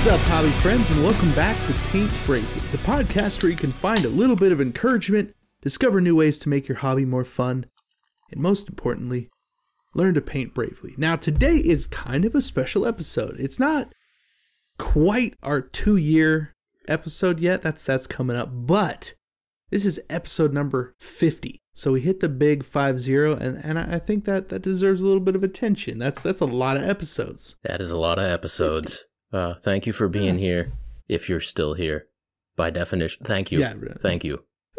What's up, hobby friends, and welcome back to Paint Bravely, the podcast where you can find a little bit of encouragement, discover new ways to make your hobby more fun, and most importantly, learn to paint bravely. Now, today is kind of a special episode. It's not quite our two year episode yet. That's that's coming up, but this is episode number 50. So we hit the big 50 and and I think that that deserves a little bit of attention. That's that's a lot of episodes. That is a lot of episodes. Uh, thank you for being here. If you're still here, by definition, thank you. Yeah, right. Thank you.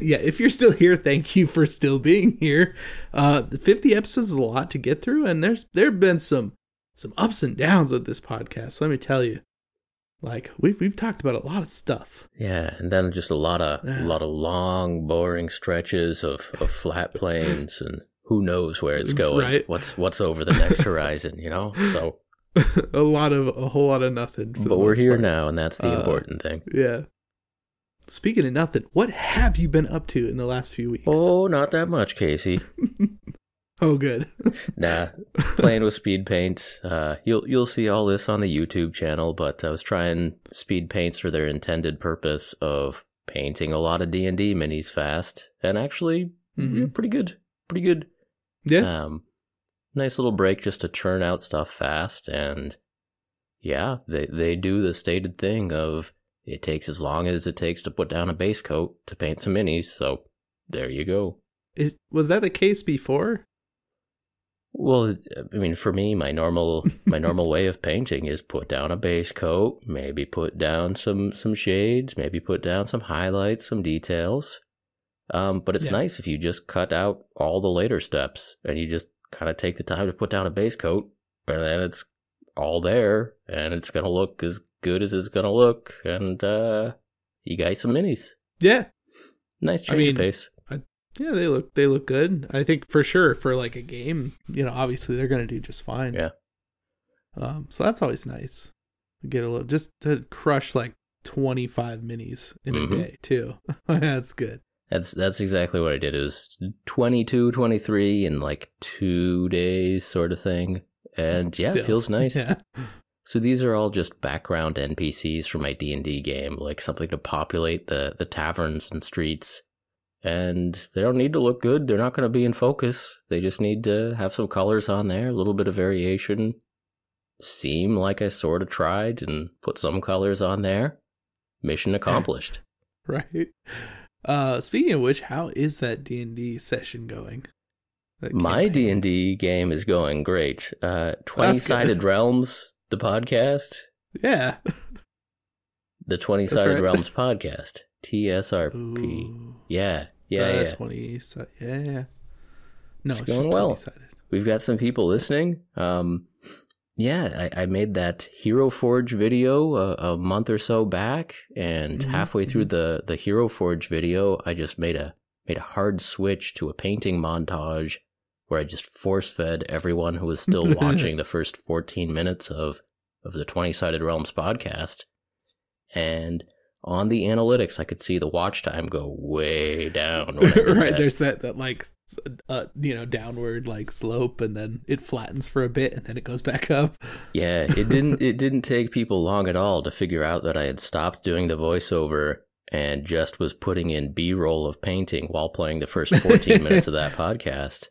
yeah, if you're still here, thank you for still being here. Uh 50 episodes is a lot to get through and there's there've been some some ups and downs with this podcast, let me tell you. Like we've we've talked about a lot of stuff. Yeah, and then just a lot of a lot of long, boring stretches of, of flat plains, and who knows where it's going. Right. What's what's over the next horizon, you know? So, a lot of a whole lot of nothing. for but we're here part. now, and that's the Uh, important thing. Yeah. Speaking of nothing, what have you been up to in the last few weeks? Oh, not that much, Casey. Oh, good. Nah, playing with speed paint. Uh, you'll you'll see all this on the YouTube channel. But I was trying speed paints for their intended purpose of painting a lot of D and D minis fast, and actually Mhm. pretty good, pretty good. Yeah. Um, nice little break just to churn out stuff fast, and yeah, they they do the stated thing of it takes as long as it takes to put down a base coat to paint some minis. So there you go. Is, was that the case before? Well, I mean, for me, my normal my normal way of painting is put down a base coat, maybe put down some some shades, maybe put down some highlights, some details. Um, but it's Yeah. nice if you just cut out all the later steps and you just kind of take the time to put down a base coat, and then it's all there, and it's gonna look as good as it's gonna look, and uh, you got some minis. Yeah. Nice I change mean, of pace. Yeah, they look they look good. I think for sure for like a game, you know, obviously they're gonna do just fine. Yeah. Um, so that's always nice. Get a little just to crush like twenty five minis in Mhm. a day too. that's good. That's that's exactly what I did. It was 22, 23 in like two days, sort of thing. And yeah, Still. it feels nice. Yeah. So these are all just background NPCs for my D and D game, like something to populate the the taverns and streets. And they don't need to look good. They're not going to be in focus. They just need to have some colors on there, a little bit of variation. Seem like I sort of tried and put some colors on there. Mission accomplished. Right. Uh speaking of which, how is that D and D session going? My D and D game is going great. Uh, Twenty Sided. Realms, the podcast, Yeah. the Twenty Sided right. Realms podcast, TSRP. Ooh. Yeah, yeah, Uh, yeah. 20 si- yeah, yeah. No, It's it's, going just well. 20 sided. We've got some people listening. Um, yeah, I, I made that Hero Forge video a, a month or so back, and Mhm, halfway through the the Hero Forge video, I just made a made a hard switch to a painting montage where I just force fed everyone who was still watching the first 14 minutes of of the 20 Sided Realms podcast. And on the analytics, I could see the watch time go way down. when I did right, that. there's that that like uh you know downward like slope and then it flattens for a bit and then it goes back up. Yeah, it didn't it didn't take people long at all to figure out that I had stopped doing the voiceover and just was putting in B-roll of painting while playing the first 14 minutes of that podcast.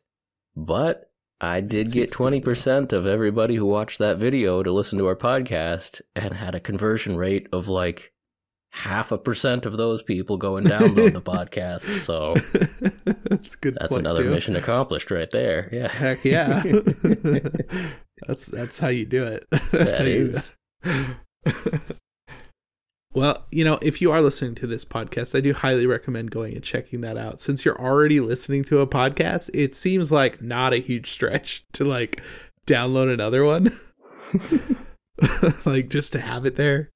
But I did get 20% of everybody who watched that video to listen to our podcast and had a conversion rate of like half a percent of those people go and download the podcast. So that's a good. that's another too. mission accomplished right there. Yeah. Heck yeah. that's that's how you do it. That's That how is. you. well, you know, if you are listening to this podcast, I do highly recommend going and checking that out. Since you're already listening to a podcast, it seems like not a huge stretch to like download another one. like just to have it there.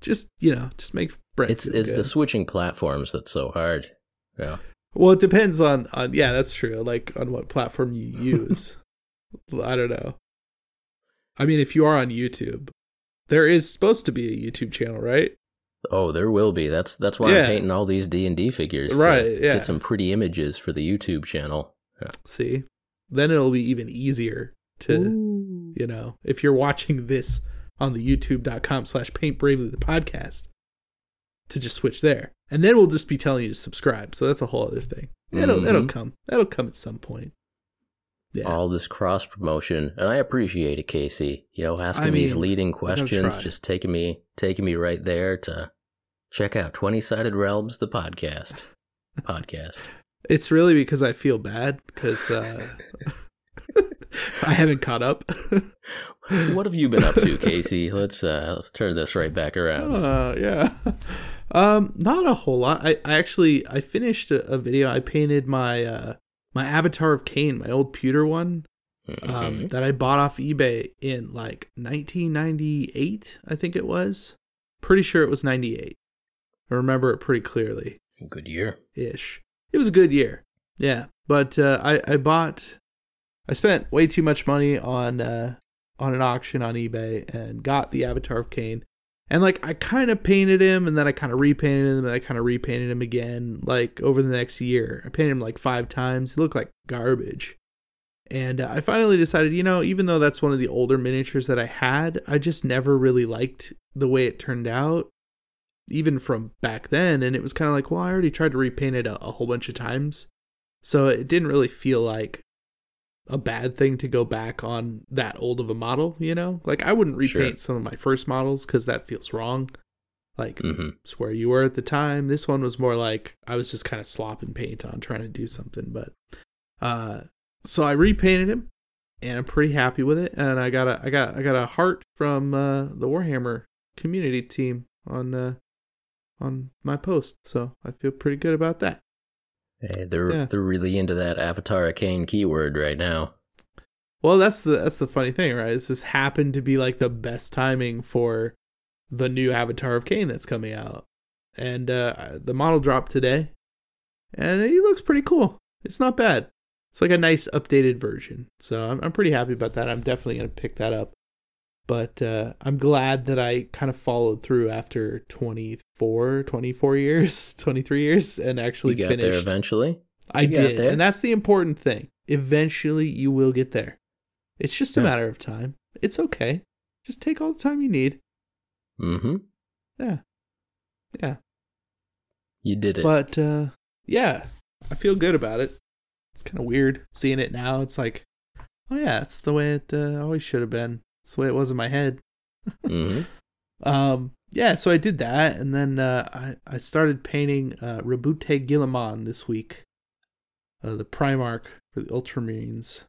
Just, you know, just make Brent It's it's the switching platforms that's so hard. Yeah. Well, it depends on on yeah, that's true. Like on what platform you use. I don't know. I mean, if you are on YouTube, there is supposed to be a YouTube channel, right? Oh, there will be. That's that's why Yeah. I'm painting all these D and D figures. to Right, yeah. Get some pretty images for the YouTube channel. Yeah. See, then it'll be even easier to Ooh. you know if you're watching this on the youtube.com slash paint bravely the podcast to just switch there. And then we'll just be telling you to subscribe. So that's a whole other thing. It'll Mhm. it'll come. That'll come at some point. Yeah. All this cross promotion, and I appreciate it, Casey. You know, asking I these leading questions, just taking me taking me right there to check out Twenty Sided Realms, the podcast. podcast. It's really because I feel bad because uh, I haven't caught up. What have you been up to, Casey? Let's uh let's turn this right back around. Uh, yeah. Um, not a whole lot. I, I actually I finished a, a video. I painted my uh my avatar of Khaine, my old pewter one, um, Mhm. that I bought off eBay in like 1998, I think it was. Pretty sure it was 98. I remember it pretty clearly Good year. ish. It was a good year. Yeah. But uh, I, I bought I spent way too much money on uh on an auction on eBay and got the Avatar of Khaine. And like I kind of painted him and then I kind of repainted him and I kind of repainted him again like over the next year. I painted him like 5 times. He looked like garbage. And uh, I finally decided, you know, even though that's one of the older miniatures that I had, I just never really liked the way it turned out even from back then and it was kind of like well i already tried to repaint it a, a whole bunch of times so it didn't really feel like a bad thing to go back on that old of a model you know? Like i wouldn't Sure. repaint some of my first models because that feels wrong. Like hmm it's where you were at the time. This one was more like i was just kind of slopping paint on trying to do something but uh so i repainted him and i'm pretty happy with it and i got a i got i got a heart from uh the warhammer community team on uh on my post so i feel pretty good about that Hey, they're Yeah. they're really into that Avatar Arcane keyword right now. well that's the that's the funny thing right? It's just happened to be like the best timing for the new avatar of Khaine that's coming out. And uh the model dropped today and he looks pretty cool. It's not bad. It's like a nice updated version. So i'm, I'm pretty happy about that. I'm definitely going to pick that up but uh i'm glad that i kind of followed through after 24 24 years 23 years and actually You finished there eventually. I You did, and that's the important thing. Eventually, you will get there. It's just a Yeah. matter of time. It's okay. Just take all the time you need. Mm-hmm. Yeah, yeah. You did it. But uh, yeah, I feel good about it. It's kind of weird seeing it now. It's like, oh yeah, it's the way it uh, always should have been. It's the way it was in my head. hmm Um, yeah, so I did that, and then uh, I I started painting uh, Roboute Guilliman this week. Uh, the Primarch for the Ultramarines.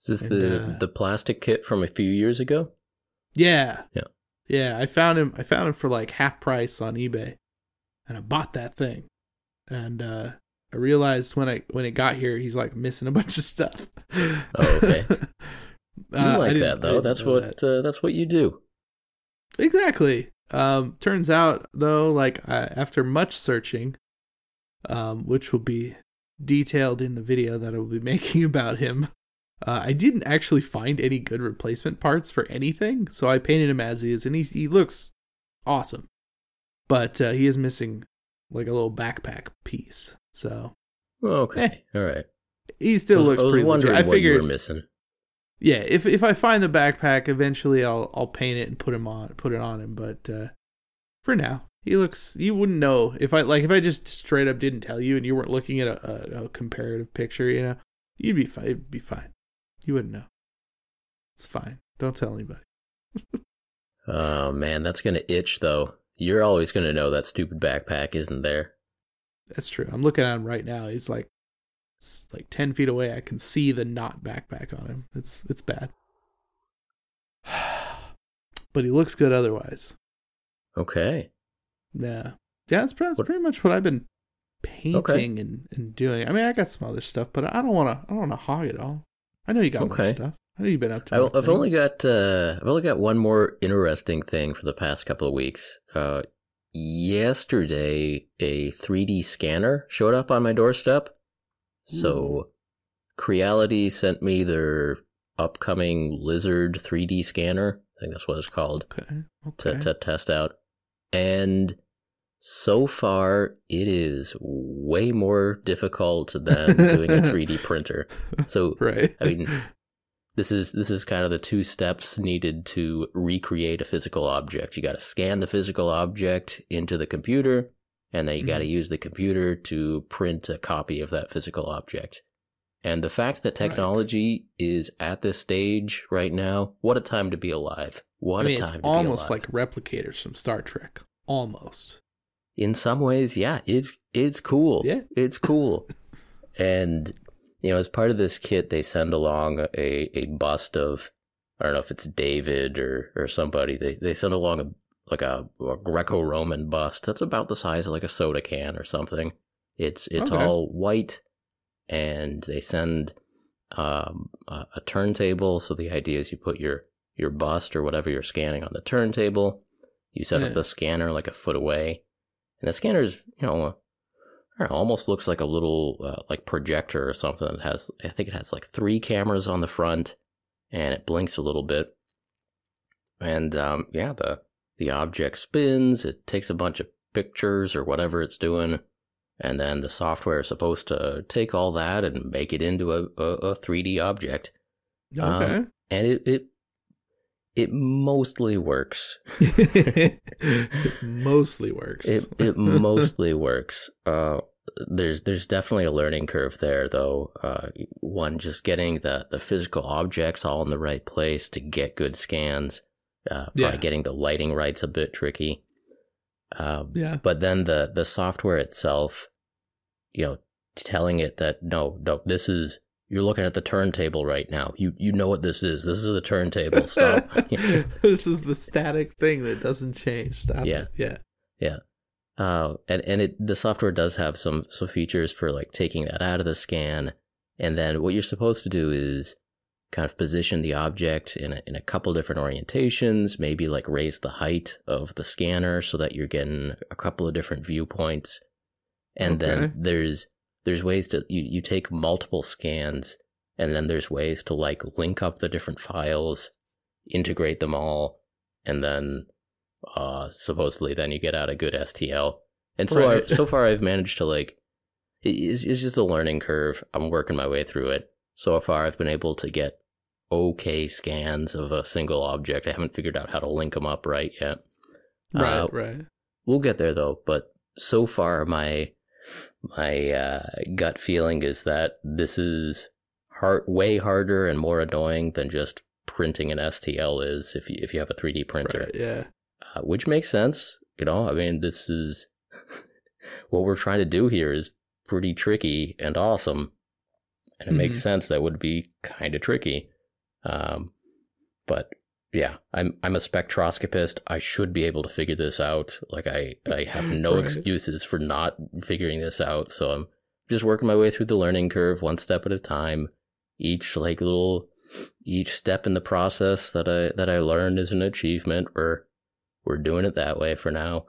Is this And, the uh, the plastic kit from a few years ago? Yeah. Yeah. Yeah, I found him I found him for like half price on eBay. And I bought that thing. And uh I realized when I when it got here he's like missing a bunch of stuff. Oh, okay. Uh, You I like that though. That's what that. uh, that's what you do. Exactly. Um turns out though like uh, after much searching um which will be detailed in the video that I will be making about him. Uh, I didn't actually find any good replacement parts for anything, so I painted him as he is, and he he looks awesome. But uh, he is missing like a little backpack piece, so Okay, all right. he still I was, looks I was pretty. legit. I figured, were missing. Yeah, if if I find the backpack, eventually I'll I'll paint it and put him on put it on him. But uh, for now, he looks. You wouldn't know if I like if I just straight up didn't tell you and you weren't looking at a, a, a comparative picture. You know, you'd be fine. It'd be fine. You wouldn't know. It's fine. Don't tell anybody. Oh man, that's gonna itch though. You're always gonna know that stupid backpack isn't there. That's true. I'm looking at him right now. He's like, like ten feet away. I can see the not backpack on him. It's it's bad. but he looks good otherwise. Okay. Yeah, yeah. That's pretty, that's pretty much what I've been painting and, and doing. I mean, I got some other stuff, but I don't want to. I don't want to hog it all. I know you got more stuff. I know you've been up to. I, I've only got uh, I've only got one more interesting thing for the past couple of weeks. Uh, yesterday, a 3D scanner showed up on my doorstep. So, Creality sent me their upcoming Lizard 3D scanner. I think that's what it's called Okay. to, to test out. And so far, it is way more difficult than doing a 3D printer. So, right. I mean, this is this is kind of the two steps needed to recreate a physical object. You got to scan the physical object into the computer, and then you got to mm-hmm. use the computer to print a copy of that physical object. And the fact that technology is at this stage right now, what a time to be alive! What I mean, a time to be alive. It's almost like replicators from Star Trek. Almost. in some ways, yeah, it's it's cool. Yeah. it's cool. and you know, as part of this kit, they send along a a bust of I don't know if it's David or or somebody. They they send along a like a, a Greco-Roman bust that's about the size of like a soda can or something. It's it's Okay. all white, and they send um, a, a turntable. So the idea is you put your your bust or whatever you're scanning on the turntable. You set Yeah. up the scanner like a foot away, and the scanner's you know know, almost looks like a little uh, like projector or something. It has I think it has like three cameras on the front, and it blinks a little bit. And um, yeah, the the object spins. It takes a bunch of pictures or whatever it's doing, and then the software is supposed to take all that and make it into a a, a 3D object. Um, Okay. And it it it mostly works. Mostly works. It it mostly works. Uh, there's there's definitely a learning curve there, though. Uh, one just getting the the physical objects all in the right place to get good scans. Uh, Yeah. getting the lighting right's a bit tricky. Uh, yeah. but then the the software itself, you know, telling it that no, no, this is you're looking at the turntable right now. You you know what this is. This is the turntable. Stop. this is the static thing that doesn't change. Stop Yeah. it. Yeah. Uh, and and it the software does have some some features for like taking that out of the scan, and then what you're supposed to do is kind of position the object in a, in a couple different orientations, maybe like raise the height of the scanner so that you're getting a couple of different viewpoints, and Okay. then there's there's ways to you, you take multiple scans, and then there's ways to like link up the different files, integrate them all, and then uh supposedly then you get out a good STL. And so Right. I, so far I've managed to like it's, it's just a learning curve. I'm working my way through it. So far I've been able to get okay scans of a single object. I haven't figured out how to link them up right yet. Right. Uh, right. We'll get there though, but so far my my uh, gut feeling is that this is hard, way harder and more annoying than just printing an STL is if you if you have a 3D printer Right. Yeah. uh, which makes sense. You know, I mean, this is what we're trying to do here is pretty tricky and awesome, and it makes Mhm. sense that would be kind of tricky. Um, but yeah, I'm I'm a spectroscopist. I should be able to figure this out. Like I I have no Right. excuses for not figuring this out. So I'm just working my way through the learning curve one step at a time. Each like little each step in the process that I that I learned is an achievement. We're we're doing it that way for now.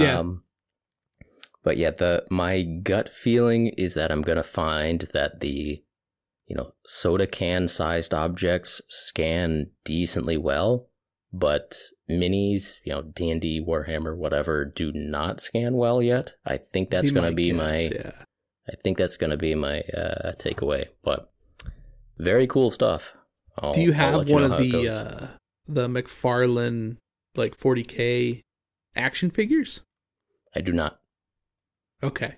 Yeah. Um, but yeah, the my gut feeling is that I'm gonna find that the you know soda can sized objects scan decently well, but minis, you know D and D, Warhammer, whatever, do not scan well yet. I think that's gonna be guess, my Yeah. I think that's going to be my uh, takeaway. But very cool stuff. I'll- Do you have let one of the uh the McFarlane like 40k action figures? I do not. Okay.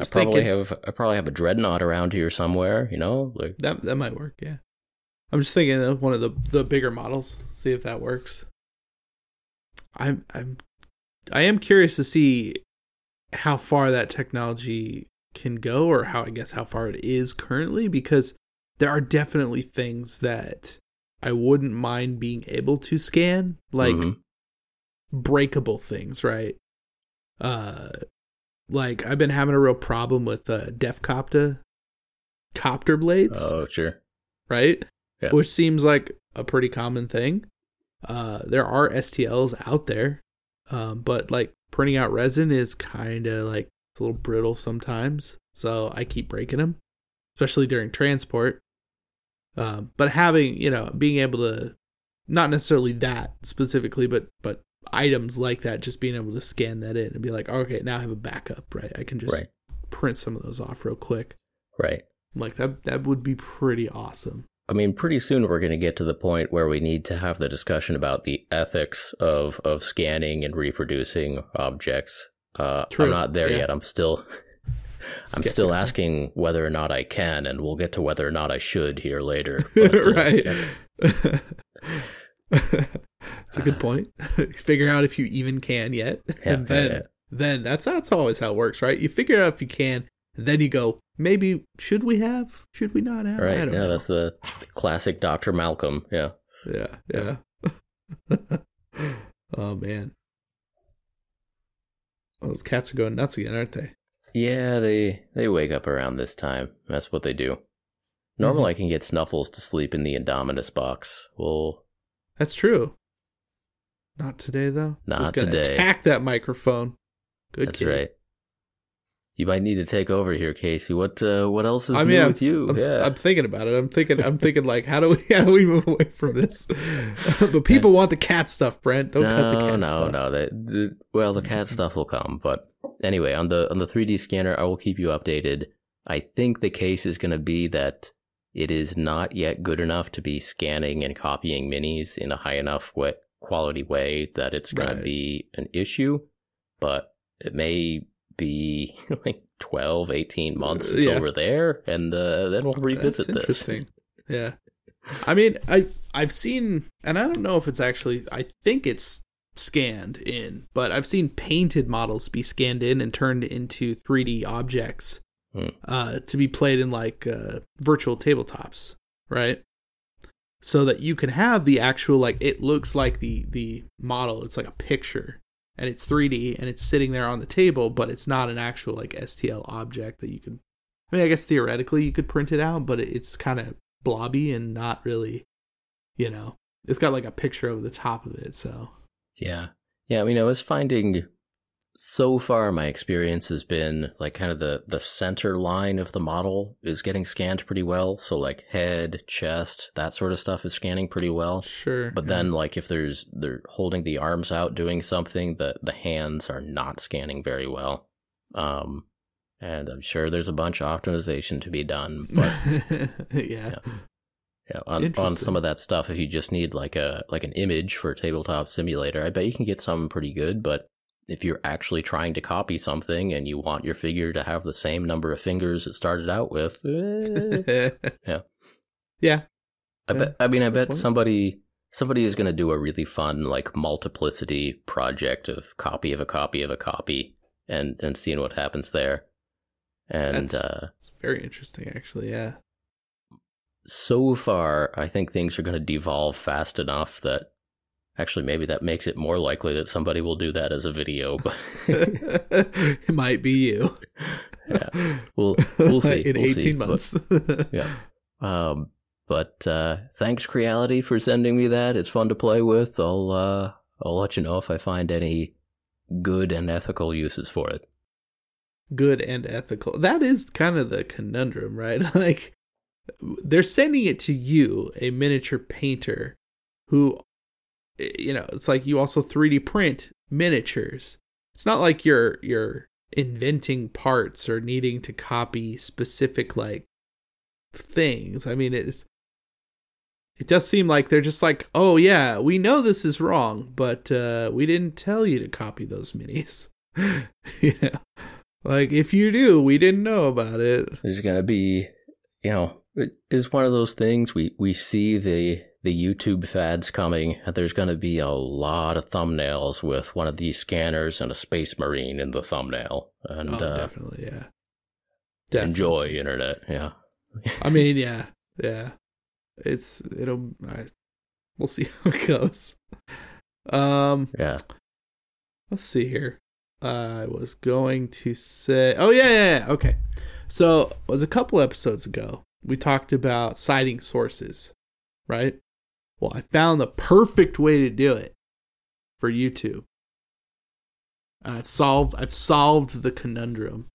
Just I probably thinking have. I probably have a dreadnought around here somewhere. You know, like that that might work. Yeah. I'm just thinking of one of the the bigger models. See if that works. I'm I'm I am curious to see how far that technology can go, or how I guess how far it is currently, because there are definitely things that I wouldn't mind being able to scan, like Mhm. breakable things, right? Uh, like I've been having a real problem with uh, Deffkopta copter blades, oh sure, right? Yeah. Which seems like a pretty common thing. Uh, there are STLs out there, um, but like printing out resin is kind of like it's a little brittle sometimes. So I keep breaking them, especially during transport. Um, but having you know being able to not necessarily that specifically, but but items like that, just being able to scan that in and be like, okay, now I have a backup, right? I can just right, print some of those off real quick. right. Like that that would be pretty awesome. I mean, pretty soon we're going to get to the point where we need to have the discussion about the ethics of of scanning and reproducing objects. Uh, I'm not there yeah. yet. I'm still I'm still asking whether or not I can, and we'll get to whether or not I should here later. But, uh, right. That's a good point. figure out if you even can yet, Yeah, and then yeah, yeah. then that's that's always how it works, right? You figure out if you can, then you go, maybe should we have? Should we not have? I Right. Yeah, know. that's the classic Dr. Malcolm. Yeah. Yeah, yeah. oh man, those cats are going nuts again, aren't they? Yeah, they they wake up around this time. That's what they do. Normally, Mm-hmm. I can get Snuffles to sleep in the Indominus box. Well, That's true. Not today though. Not Just gonna today. Attack that microphone. Good that's kid. right. You might need to take over here, Casey. What uh, what else is I new mean, I'm, with you? I'm, yeah. I'm thinking about it. I'm thinking. I'm thinking like, how do we how do we move away from this? but people want the cat stuff, Brent. Don't cut the cat no, stuff. no. That the- well, the cat stuff will come, but anyway, on the on the 3D scanner, I will keep you updated. I think the case is going to be that it is not yet good enough to be scanning and copying minis in a high enough way, quality way that it's going Right. to be an issue, but it may be like 12, 18 months Uh, yeah. over there, and uh, then we'll revisit That's this. interesting. Yeah. I mean, I I've seen, and I don't know if it's actually. I think it's scanned in, but I've seen painted models be scanned in and turned into 3D objects Hmm. uh, to be played in like uh, virtual tabletops, right? So that you can have the actual like it looks like the the model. It's like a picture, and it's 3D, and it's sitting there on the table, but it's not an actual like STL object that you can. I mean, I guess theoretically you could print it out, but it's kind of blobby and not really, you know, it's got like a picture over the top of it. So Yeah. Yeah, I mean, I was finding so far my experience has been like kind of the the center line of the model is getting scanned pretty well. So like head, chest, that sort of stuff is scanning pretty well. sure, But then like if there's they're holding the arms out doing something, the the hands are not scanning very well. Um and I'm sure there's a bunch of optimization to be done, but yeah, Yeah, on, on some of that stuff, if you just need like a like an image for a tabletop simulator, I bet you can get some pretty good. But if you're actually trying to copy something and you want your figure to have the same number of fingers it started out with, eh, Yeah. yeah, I Yeah, bet. I mean, that's I bet point. somebody somebody is going to do a really fun like multiplicity project of copy of a copy of a copy and and seeing what happens there. And That's- uh, it's very interesting, actually. Yeah, so far, I think things are going to devolve fast enough that actually maybe that makes it more likely that somebody will do that as a video. But it might be you. yeah, we'll we'll see in We'll see. eighteen But, months. yeah. Um, but uh, thanks, Creality, for sending me that. It's fun to play with. I'll uh, I'll let you know if I find any good and ethical uses for it. good and ethical. That is kind of the conundrum, right? like they're sending it to you, a miniature painter who you know, it's like you also 3D print miniatures. It's not like you're you're inventing parts or needing to copy specific like things. I mean, it's it does seem like they're just like, "Oh yeah, we know this is wrong, but uh we didn't tell you to copy those minis." you know. Like if you do, we didn't know about it. There's gonna be, you know, it is one of those things we we see the the YouTube fads coming, and there's gonna be a lot of thumbnails with one of these scanners and a space marine in the thumbnail. And oh, uh, definitely, yeah. enjoy internet, yeah. I mean, yeah, yeah. It's it'll. I, we'll see how it goes. Um, Yeah. let's see here. I was going to say, oh yeah, yeah, yeah. Okay, so it was a couple episodes ago we talked about citing sources, right? Well, I found the perfect way to do it for YouTube. I've solved. I've solved the conundrum,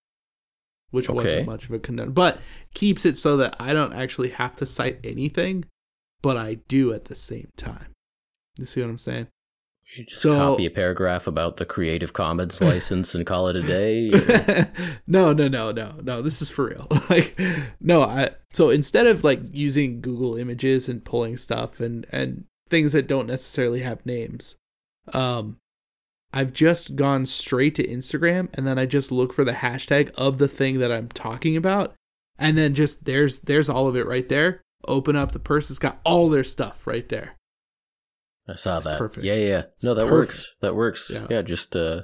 which Okay. wasn't much of a conundrum, but keeps it so that I don't actually have to cite anything, but I do at the same time. You see what I'm saying? You just So- copy a paragraph about the Creative Commons license and call it a day. no, no, no, no, no. This is for real. like, no. I so instead of like using Google Images and pulling stuff and and things that don't necessarily have names, um, I've just gone straight to Instagram and then I just look for the hashtag of the thing that I'm talking about, and then just there's there's all of it right there. Open up the purse; it's got all their stuff right there. I saw that. perfect. Yeah, yeah. yeah. No, that perfect. works. That works. Yeah. Yeah. just uh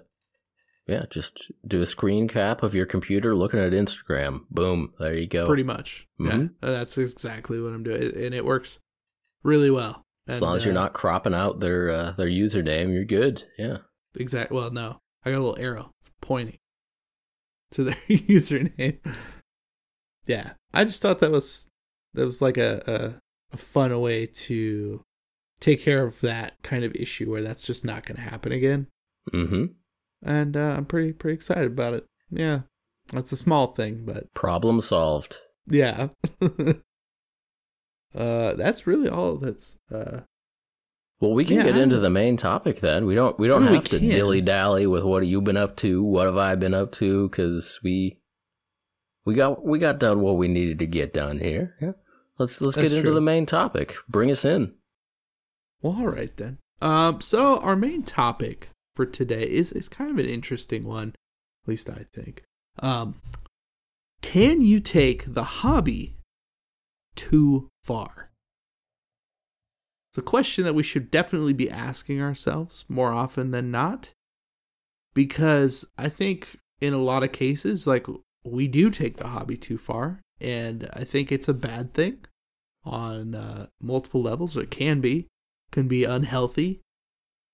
yeah, just do a screen cap of your computer looking at Instagram. Boom. There you go. Pretty much. Yeah, Mhm. that's exactly what I'm doing, and it works really well. as long as you're uh, not cropping out their uh, their username, you're good. Yeah. Exact. Well, no, I got a little arrow. It's pointing to their username. Yeah, I just thought that was that was like a a, a fun way to take care of that kind of issue where that's just not going to happen again. Mm-hmm. And uh, I'm pretty pretty excited about it. Yeah, that's a small thing, but Problem solved. yeah. uh, that's really all. That's uh, Well, we can Yeah, get into the main topic then. We don't we don't No, we have to dilly dally with what have you been up to, what have I been up to, because we we got we got done what we needed to get done here. Yeah. Let's let's That's get into true. the main topic. Bring us in. Well, all right then. Um, so our main topic for today is is kind of an interesting one, at least I think. Um, can you take the hobby too far? It's a question that we should definitely be asking ourselves more often than not, because I think in a lot of cases, like we do take the hobby too far, and I think it's a bad thing on uh, multiple levels. It can be, can be unhealthy,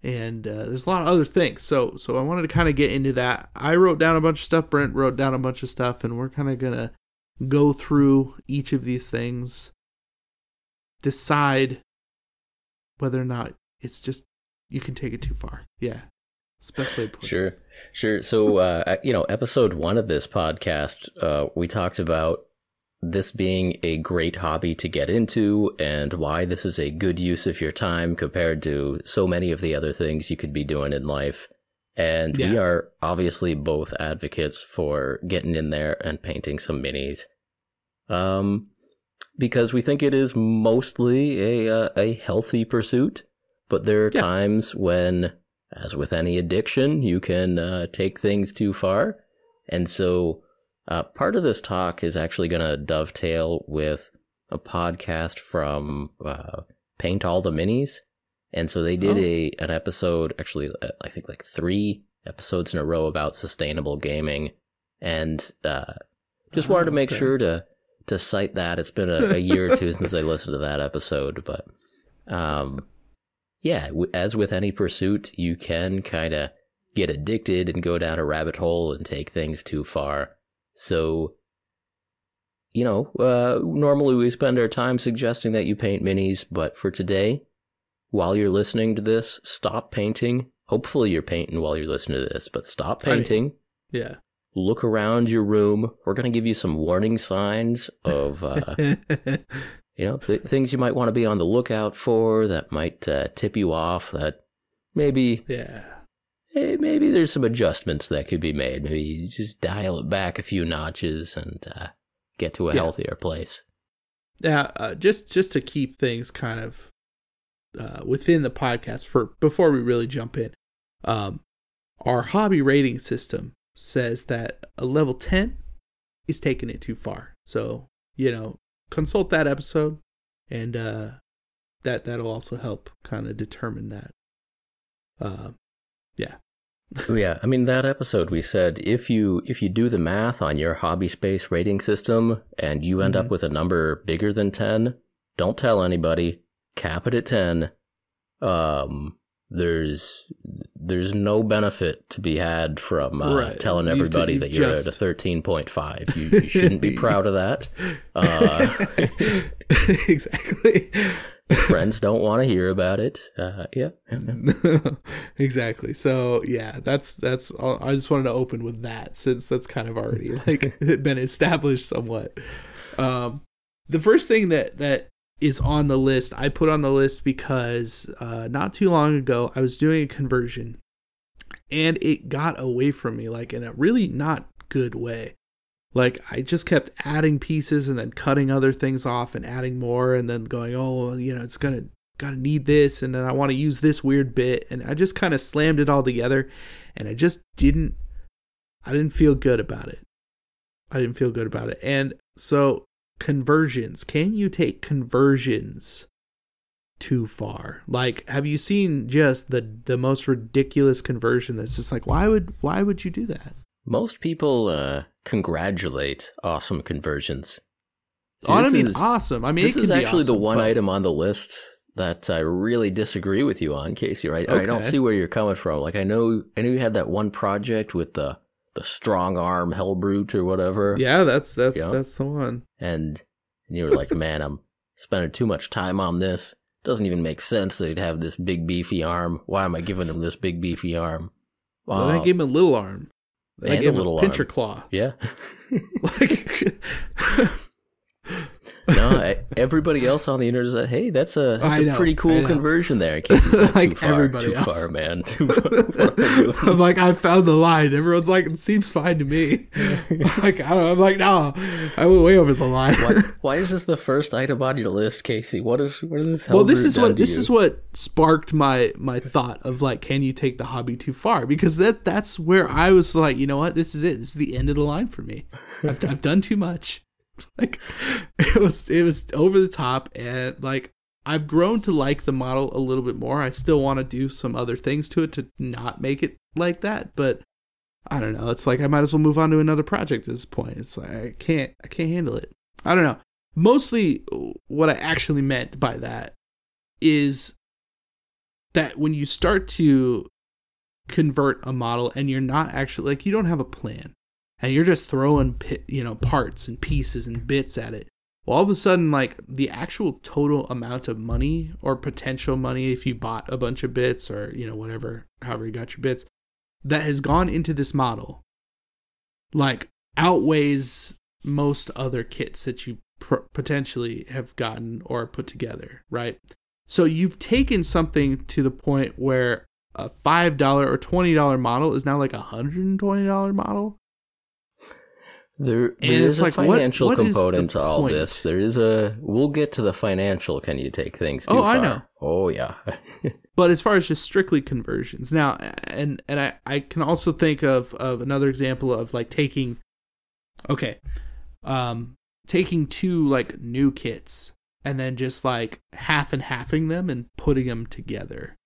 and uh, there's a lot of other things. So, so I wanted to kind of get into that. I wrote down a bunch of stuff. Brent wrote down a bunch of stuff, and we're kind of gonna go through each of these things, decide whether or not it's just you can take it too far. Yeah, it's the best way to put it. Sure, sure. So, uh, you know, episode one of this podcast, uh, we talked about this being a great hobby to get into and why this is a good use of your time compared to so many of the other things you could be doing in life. And we are obviously both advocates for getting in there and painting some minis. Um, because we think it is mostly a uh, a healthy pursuit, but there are Yeah. times when as with any addiction, you can uh, take things too far. And so, uh, part of this talk is actually going to dovetail with a podcast from uh, Paint All the Minis. And so they did Oh. a an episode, actually, uh, I think like three episodes in a row about sustainable gaming, and uh, just wanted to Oh, make okay. sure to to cite that. It's been a, a year or two since I listened to that episode, but um, yeah, w- as with any pursuit, you can kind of get addicted and go down a rabbit hole and take things too far. So, you know, uh, normally we spend our time suggesting that you paint minis, but for today, while you're listening to this, stop painting. Hopefully, you're painting while you're listening to this, but stop I mean- painting. Yeah. Look around your room. We're going to give you some warning signs of. Uh, you know, th- things you might want to be on the lookout for that might uh, tip you off. That maybe, yeah. Eh, maybe there's some adjustments that could be made. Maybe you just dial it back a few notches and uh, get to a Yeah. healthier place. Yeah, uh, just just to keep things kind of uh, within the podcast for before we really jump in, um, our hobby rating system says that a level ten is taking it too far. So you know, consult that episode, and uh, that that'll also help kind of determine that. Uh, yeah, yeah, I mean that episode we said if you if you do the math on your hobby space rating system and you end Mhm. up with a number bigger than 10, don't tell anybody. Cap it at 10. Um there's there's no benefit to be had from uh, Right. telling You everybody you that you're just- at a 13.5. You, you shouldn't be proud of that. Uh, exactly. friends don't want to hear about it. Uh, yeah. exactly. So yeah, that's that's. all- I just wanted to open with that since that's kind of already like been established somewhat. Um, the first thing that that is on the list. I put on the list because uh, not too long ago I was doing a conversion and it got away from me like in a really not good way. Like I just kept adding pieces and then cutting other things off and adding more and then going, oh, you know, it's gonna gotta need this and then I want to use this weird bit and I just kind of slammed it all together and I just didn't I didn't feel good about it. I didn't feel good about it. And so conversions, can you take conversions too far? Like have you seen just the the most ridiculous conversion that's just like why would why would you do that? Most people uh, congratulate awesome conversions. See, I mean, is, awesome. I mean, this is actually awesome, the one but... item on the list that I really disagree with you on, Casey. Right? Okay. I don't see where you're coming from. Like, I know, I know you had that one project with the the strong arm Hellbrute or whatever. Yeah, that's that's you know? that's the one. And, and you were like, man, I'm spending too much time on this. Doesn't even make sense that he'd have this big beefy arm. Why am I giving him this big beefy arm? Wow. Well, I gave him a little arm. They and a little pincher arm. claw. Yeah. like no, everybody else on the internet is like, "Hey, that's a, that's a know, pretty cool conversion there." like, like too far, everybody too else. far, man. Too far. I'm like, I found the line. Everyone's like, it seems fine to me. like, I don't. I'm like, no, I went way over the line. why, why, is this the first item on your list, Casey? What is what is this? Well, this is what this you? is what sparked my my thought of like, can you take the hobby too far? Because that that's where I was like, you know what, this is it. This is the end of the line for me. I've, I've done too much. like it was it was over the top and like I've grown to like the model a little bit more. I still want to do some other things to it to not make it like that, but I don't know. It's like I might as well move on to another project at this point. It's like I can't I can't handle it. I don't know. Mostly uh, what I actually meant by that is that when you start to convert a model and you're not actually like you don't have a plan and you're just throwing you know parts and pieces and bits at it. Well, all of a sudden like the actual total amount of money or potential money if you bought a bunch of bits or you know whatever however you got your bits that has gone into this model like outweighs most other kits that you pr- potentially have gotten or put together right? So you've taken something to the point where a $5 or $20 model is now like a $120 model there, there is like, a financial what, what component to all point? this. There is a. We'll get to the financial. Can you take things? Too oh, far? I know. Oh yeah. but as far as just strictly conversions, now, and and I I can also think of of another example of like taking, okay, um, taking two like new kits and then just like half and halving them and putting them together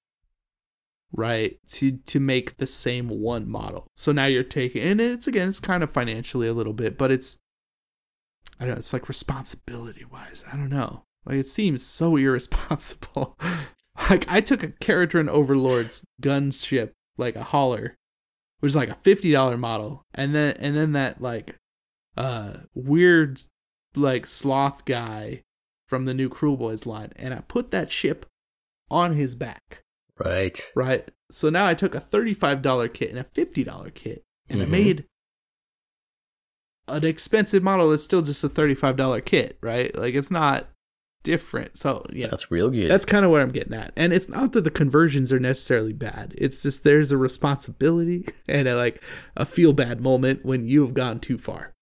right to to make the same one model. So now you're taking and it's again it's kind of financially a little bit but it's i don't know it's like responsibility wise i don't know. Like it seems so irresponsible. Like i took a Kharadron overlord's gunship like a hauler which is like a $50 model and then and then that like uh weird like sloth guy from the new Kruleboyz line and i put that ship on his back Right. Right. So now I took a $35 kit and a $50 kit and mm-hmm. I made an expensive model that's still just a $35 kit, right? Like it's not different. So, yeah. That's real good. That's kind of what I'm getting at. And it's not that the conversions are necessarily bad. It's just there's a responsibility and a, like a feel bad moment when you have gone too far.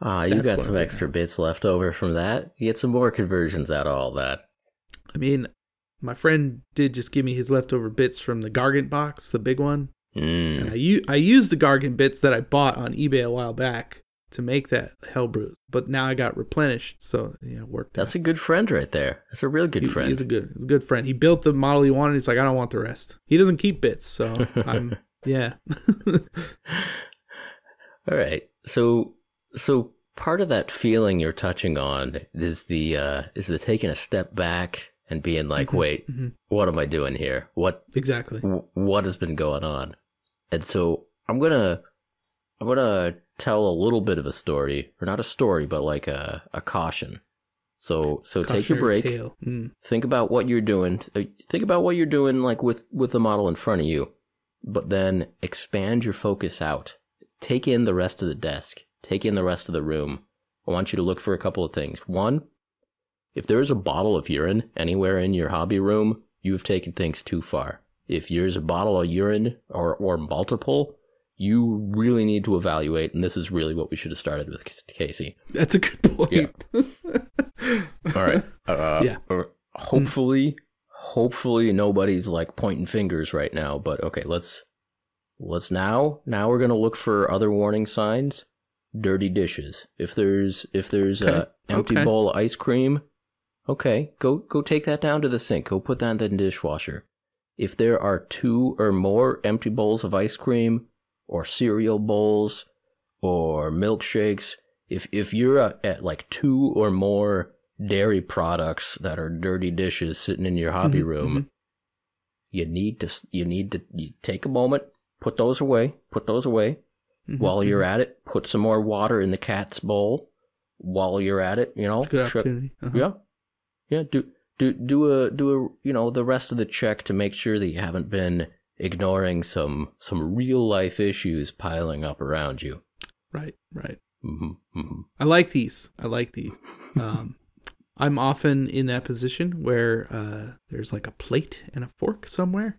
Ah, you got some extra bits left over from that. You get some more conversions out of all that. I mean, my friend did just give me his leftover bits from the Gargant box, the big one. Mm. And I, u- I used the Gargant bits that I bought on eBay a while back to make that Hellbrute, but now I got replenished, so yeah, it worked. That's out. a good friend right there. That's a real good he, friend. He's a good, he's a good friend. He built the model he wanted. He's like, I don't want the rest. He doesn't keep bits, so I'm yeah. All right, so so part of that feeling you're touching on is the uh, is the taking a step back and being like, mm-hmm, wait, mm-hmm. what am I doing here? What exactly? W- what has been going on? And so I'm gonna I'm gonna tell a little bit of a story, or not a story, but like a a caution. So so take your break. Mm. Think about what you're doing. Uh, think about what you're doing, like with with the model in front of you, but then expand your focus out. Take in the rest of the desk. Take in the rest of the room. I want you to look for a couple of things. One, If there is a bottle of urine anywhere in your hobby room, you've taken things too far. If there's a bottle of urine or, or multiple, you really need to evaluate. And this is really what we should have started with, Casey. That's a good point. Yeah. All right. Uh, Yeah. uh, Hopefully, hopefully nobody's like pointing fingers right now. But okay, let's let's now now we're gonna look for other warning signs. Dirty dishes. If there's if there's a empty Okay. bowl of ice cream, okay, go go take that down to the sink. Go put that in the dishwasher. If there are two or more empty bowls of ice cream, or cereal bowls, or milkshakes, if if you're at like two or more dairy products that are dirty dishes sitting in your hobby Mhm, room, you need to you need to you take a moment, put those away, put those away. Mhm, While you're mhm. at it, put some more water in the cat's bowl. While you're at it, you know, good opportunity. Uh-huh. yeah, yeah. Do do do a do a you know the rest of the check to make sure that you haven't been ignoring some some real life issues piling up around you. Right, right. hmm hmm I like these. I like these. Um, I'm often in that position where uh, there's like a plate and a fork somewhere.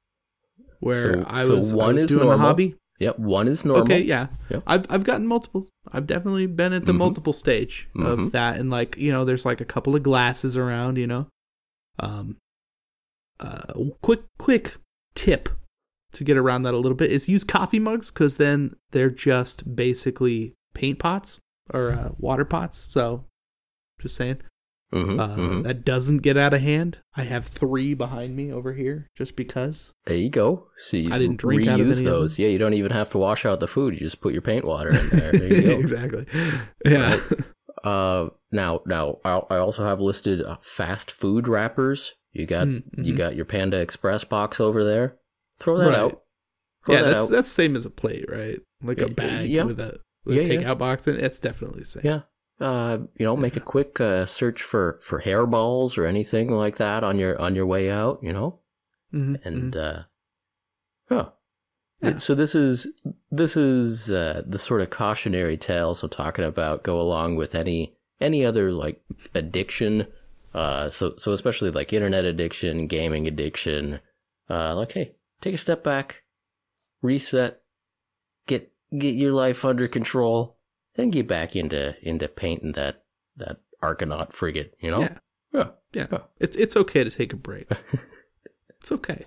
Where So- I so was, I was doing a hobby. Yep, one is normal. Okay, yeah. Yep. I've I've gotten multiple. I've definitely been at the Mhm. multiple stage Mhm. of that, and like you know, there's like a couple of glasses around. You know, um, uh, quick quick tip to get around that a little bit is use coffee mugs because then they're just basically paint pots or uh, water pots. So, just saying. Hmm Uh, hmm That doesn't get out of hand. I have three behind me over here just because. There you go. So you I didn't drink reuse out of any of those. Yeah, you don't even have to wash out the food. You just put your paint water in there. There you go. exactly. Yeah. Uh, now, now I I also have listed uh, fast food wrappers. You got Mm, you mhm. got your Panda Express box over there. Throw that Right. out. Throw yeah, that that's out. that's same as a plate, right? Like a bag yeah. with a with Yeah, a yeah. takeout box in it. It's definitely the same. Yeah. Uh, you know, make a quick uh, search for for hairballs or anything like that on your on your way out. You know, Mhm, and mhm. uh, yeah. Yeah. So this is this is uh, the sort of cautionary tales I'm talking about. Go along with any any other like addiction. Uh, so so especially like internet addiction, gaming addiction. Uh, like hey, take a step back, reset, get get your life under control, then get back into into painting that that Argonaut frigate. You know. Yeah. Yeah. Yeah. Yeah. It's it's okay to take a break. it's okay.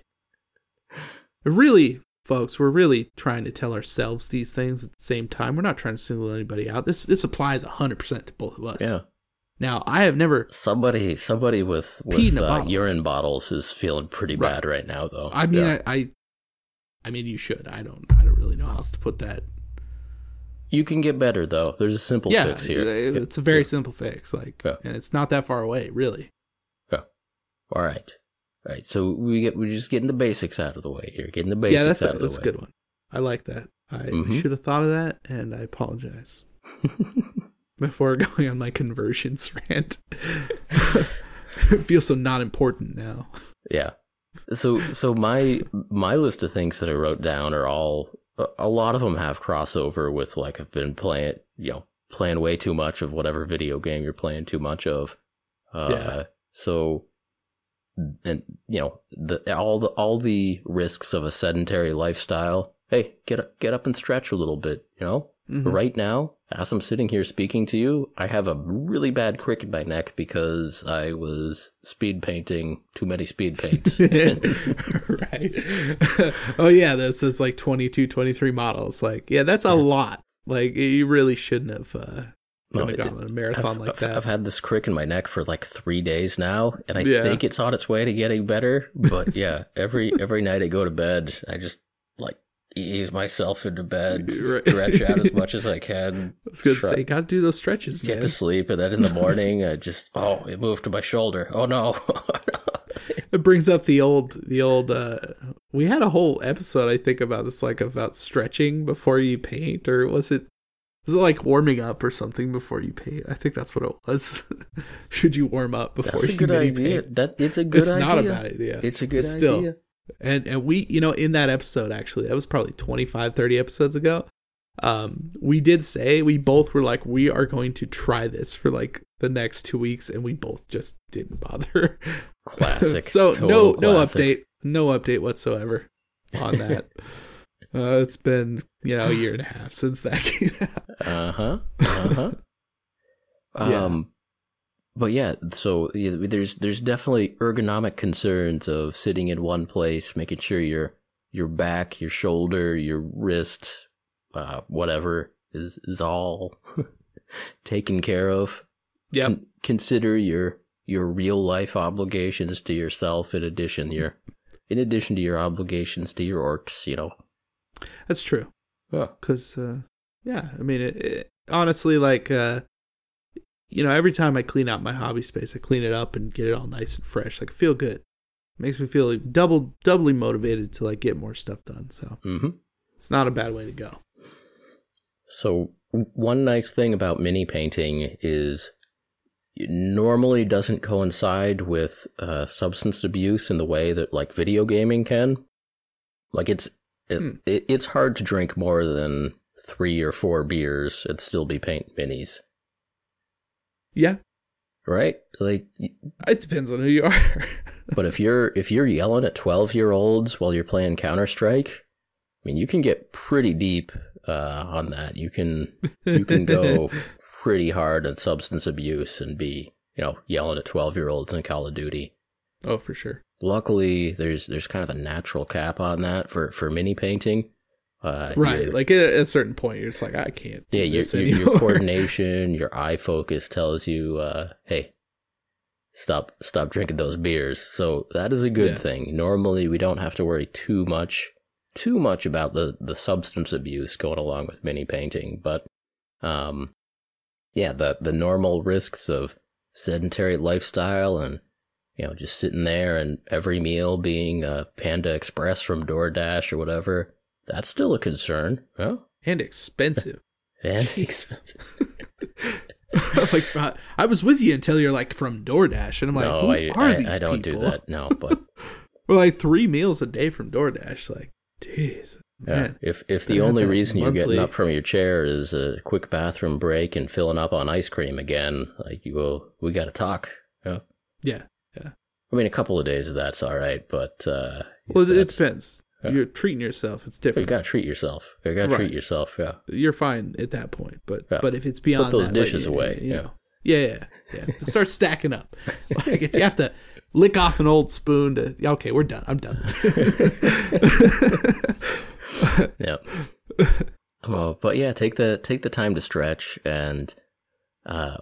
Really, folks, we're really trying to tell ourselves these things at the same time. We're not trying to single anybody out. This this applies hundred percent to both of us. Yeah. Now, I have never. Somebody, somebody with with uh, bottle. urine bottles is feeling pretty Right. bad right now, though. I mean, Yeah. I, I, I mean, you should. I don't. I don't really know how else to put that. You can get better though. There's a simple yeah, fix here. it- it's a very simple fix. Like, Yeah. and it's not that far away, really. All right, all right. So we get we're just getting the basics out of the way here. Getting the basics yeah, that's out a, of that's the a way. good one. I like that. I Mhm. should have thought of that, and I apologize before going on my conversions rant. it feels so not important now. Yeah. So so my my list of things that I wrote down are all a- lot of them have crossover with like I've been playing you know playing way too much of whatever video game you're playing too much of. Uh, Yeah. So and you know the all the all the risks of a sedentary lifestyle. Hey, get up, get up and stretch a little bit. You know, Mhm. right now as I'm sitting here speaking to you, I have a really bad crick in my neck because I was speed painting too many speed paints. right. oh yeah, this is like 22, 23 models. Like, yeah, that's a lot. Like, you really shouldn't have uh, No, gone on a marathon I've, like that. I've had this crick in my neck for like three days now, and I Yeah. think it's on its way to getting better. But yeah, every every night I go to bed, I just like ease myself into bed, Right. stretch out as much as I can, I was gonna try- say, gotta do those stretches, get man. to sleep, and then in the morning, I just oh, it moved to my shoulder. Oh no! It brings up the old, the old. uh We had a whole episode, I think, about this, like about stretching before you paint, or was it? Was it like warming up or something before you paint? I think that's what it was. Should you warm up before That's a you good idea. paint? That it's a good It's idea. not a bad idea. It's a good still, idea. And and we you know in that episode actually that was probably 25 30 episodes ago um we did say we both were like we are going to try this for like the next two weeks, and we both just didn't bother. Classic. so no no update, no update whatsoever on that. uh, it's been you know a year and a half since that came out. Uh huh. Uh huh. Yeah. But yeah, so yeah, there's there's definitely ergonomic concerns of sitting in one place, making sure your your back, your shoulder, your wrist, uh, whatever is is all taken care of. Yeah. Con- consider your your real life obligations to yourself in addition your in addition to your obligations to your orcs. You know. That's true. Yeah. Because, uh, yeah, I mean, it, it, honestly, like, uh, you know, every time I clean out my hobby space, I clean it up and get it all nice and fresh. Like, I feel good. makes me feel like double, doubly motivated to like get more stuff done. So Mm-hmm. it's not a bad way to go. So one nice thing about mini painting is it normally doesn't coincide with uh, substance abuse in the way that like video gaming can. Like it's it, Hmm. it, it's hard to drink more than three or four beers and still be paint minis, Yeah, right? Like, it depends on who you are. but if you're if you're yelling at twelve year olds while you're playing Counter Strike, I mean, you can get pretty deep uh, on that. You can you can go pretty hard on substance abuse and be you know yelling at 12 year olds in call of duty oh, for sure. luckily there's there's kind of a natural cap on that for for mini painting uh Right. Like at a certain point, you're just like, I can't. Do yeah your, your coordination your eye focus tells you uh hey stop stop drinking those beers so that is a good Yeah. thing normally we don't have to worry too much too much about the the substance abuse going along with mini painting but um yeah the the normal risks of sedentary lifestyle and you know just sitting there and every meal being a panda express from doordash or whatever that's still a concern huh? and expensive. and expensive. like I- was with you until you're like from DoorDash, and I'm like, no, who I, are I, these I don't people? do that. No, but We're like three meals a day from DoorDash. Like, jeez, yeah, man. if if the only reason you're getting up from your chair is a quick bathroom break and filling up on ice cream again, like you will, we got to talk. Yeah. Yeah. I mean, a couple of days of that's all right, but uh, Well, it depends. Yeah. You're treating yourself. It's different. you got to treat yourself. You got to Right. treat yourself. Yeah. You're fine at that point. But Yeah. but if it's beyond put those that, dishes like, away, you yeah. know, yeah, yeah, yeah. It starts stacking up. Like if you have to lick off an old spoon to, okay, we're done. I'm done. yeah. Oh, but yeah, take the take the time to stretch and uh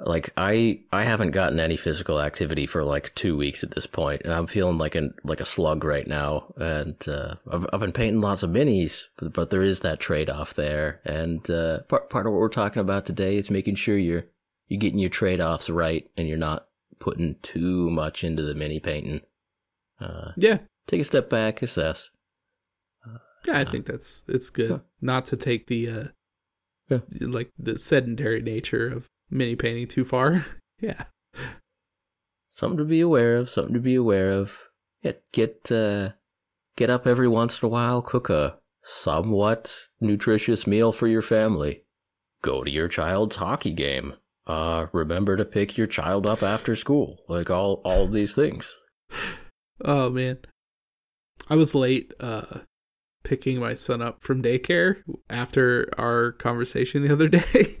like I I haven't gotten any physical activity for like 2 weeks at this point and I'm feeling like an like a slug right now and uh I've, I've been painting lots of minis but, but there is that trade-off there and uh part part of what we're talking about today is making sure you're you're getting your trade-offs right and you're not putting too much into the mini painting. Uh yeah, take a step back, assess. yeah. I think that's it's good Yeah. not to take the uh, Yeah. like the sedentary nature of mini painting too far. yeah, something to be aware of something to be aware of get get uh get up every once in a while cook a somewhat nutritious meal for your family go to your child's hockey game uh remember to pick your child up after school like all all of these things Oh man. I was late uh picking my son up from daycare after our conversation the other day.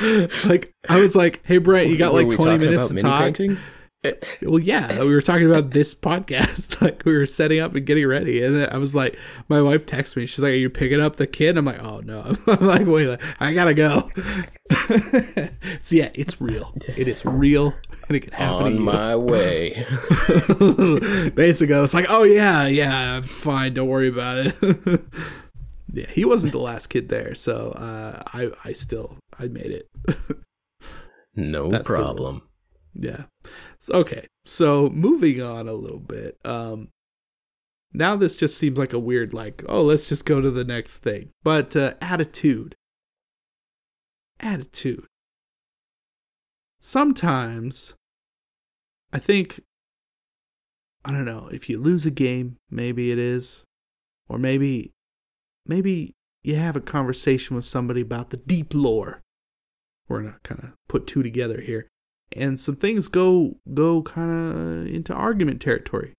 like I was like, "Hey Brent, you got like 20 minutes to talk." painting? Well, yeah, we were talking about this podcast. Like we were setting up and getting ready, and then I was like, my wife texts me. She's like, "Are you picking up the kid?" I'm like, "Oh no!" I'm like, "Wait, I gotta go." so yeah, it's real. It is real, and it can happen on my way Basically, I was like, "Oh yeah, yeah, I'm fine. Don't worry about it." Yeah, he wasn't the last kid there, so uh, I I still I made it. no That's problem Yeah. So, okay. So moving on a little bit. Um now this just seems like a weird like, oh, let's just go to the next thing. But uh attitude. Attitude. Sometimes I think I don't know, if you lose a game, maybe it is or maybe maybe you have a conversation with somebody about the deep lore we're gonna kind of put two together here, and some things go go kind of into argument territory.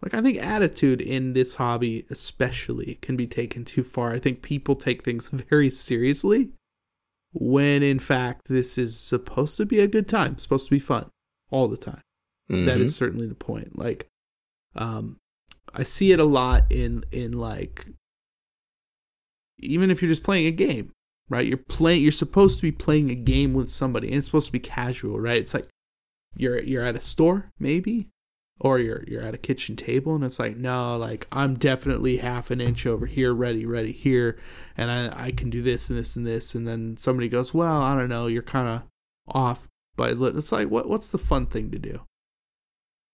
Like I think attitude in this hobby especially can be taken too far. I think people take things very seriously when in fact this is supposed to be a good time, supposed to be fun all the time. Mm-hmm. That is certainly the point. Like um I see it a lot in in like even if you're just playing a game, right? You're playing you're supposed to be playing a game with somebody and it's supposed to be casual, right? It's like you're you're at a store maybe or you're you're at a kitchen table and it's like no like i'm definitely half an inch over here ready ready here and i i can do this and this and this and then somebody goes well i don't know you're kind of off but it's like what what's the fun thing to do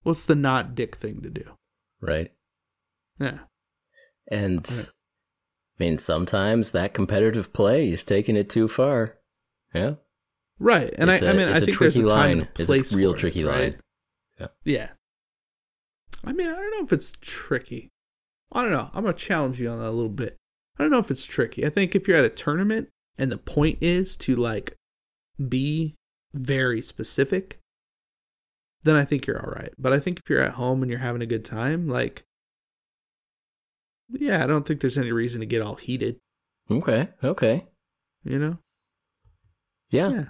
what's the not dick thing to do Right. Yeah And Right. I mean, sometimes that competitive play is taking it too far. Yeah. right and I, It's I a- mean i think there's a tricky time line. and a It's a place real it, tricky right? line. Yeah. yeah i mean i don't know if it's tricky i don't know i'm gonna challenge you on that a little bit i don't know if it's tricky i think if you're at a tournament and the point is to like be very specific then i think you're all right but i think if you're at home and you're having a good time like yeah i don't think there's any reason to get all heated Okay. Okay. you know Yeah. yeah.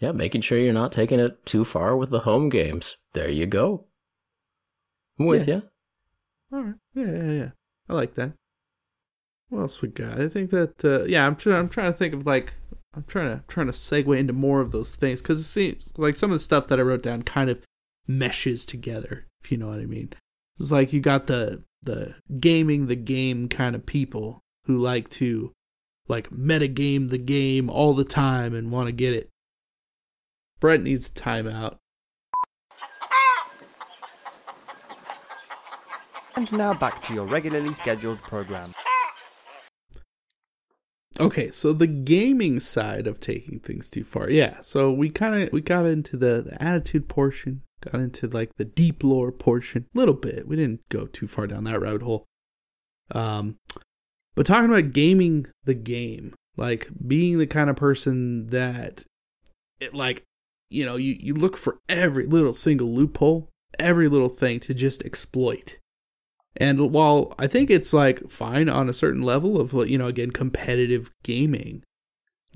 yeah making sure you're not taking it too far with the home games. There you go. I'm with Yeah. you. All right. Yeah, yeah, yeah. I like that. What else we got? I think that uh, yeah, I'm trying. I'm trying to think of like I'm trying to trying to segue into more of those things because it seems like some of the stuff that I wrote down kind of meshes together. If you know what I mean. It's like you got the the gaming the game kind of people who like to like metagame the game all the time and want to get it. Brett needs timeout. And now back to your regularly scheduled program. Okay, so the gaming side of taking things too far. Yeah, so we kind of we got into the, the attitude portion, got into like the deep lore portion a little bit. We didn't go too far down that rabbit hole. Um but talking about gaming the game, like being the kind of person that it like you know, you you look for every little single loophole, every little thing to just exploit. And while I think it's like fine on a certain level of you know again competitive gaming,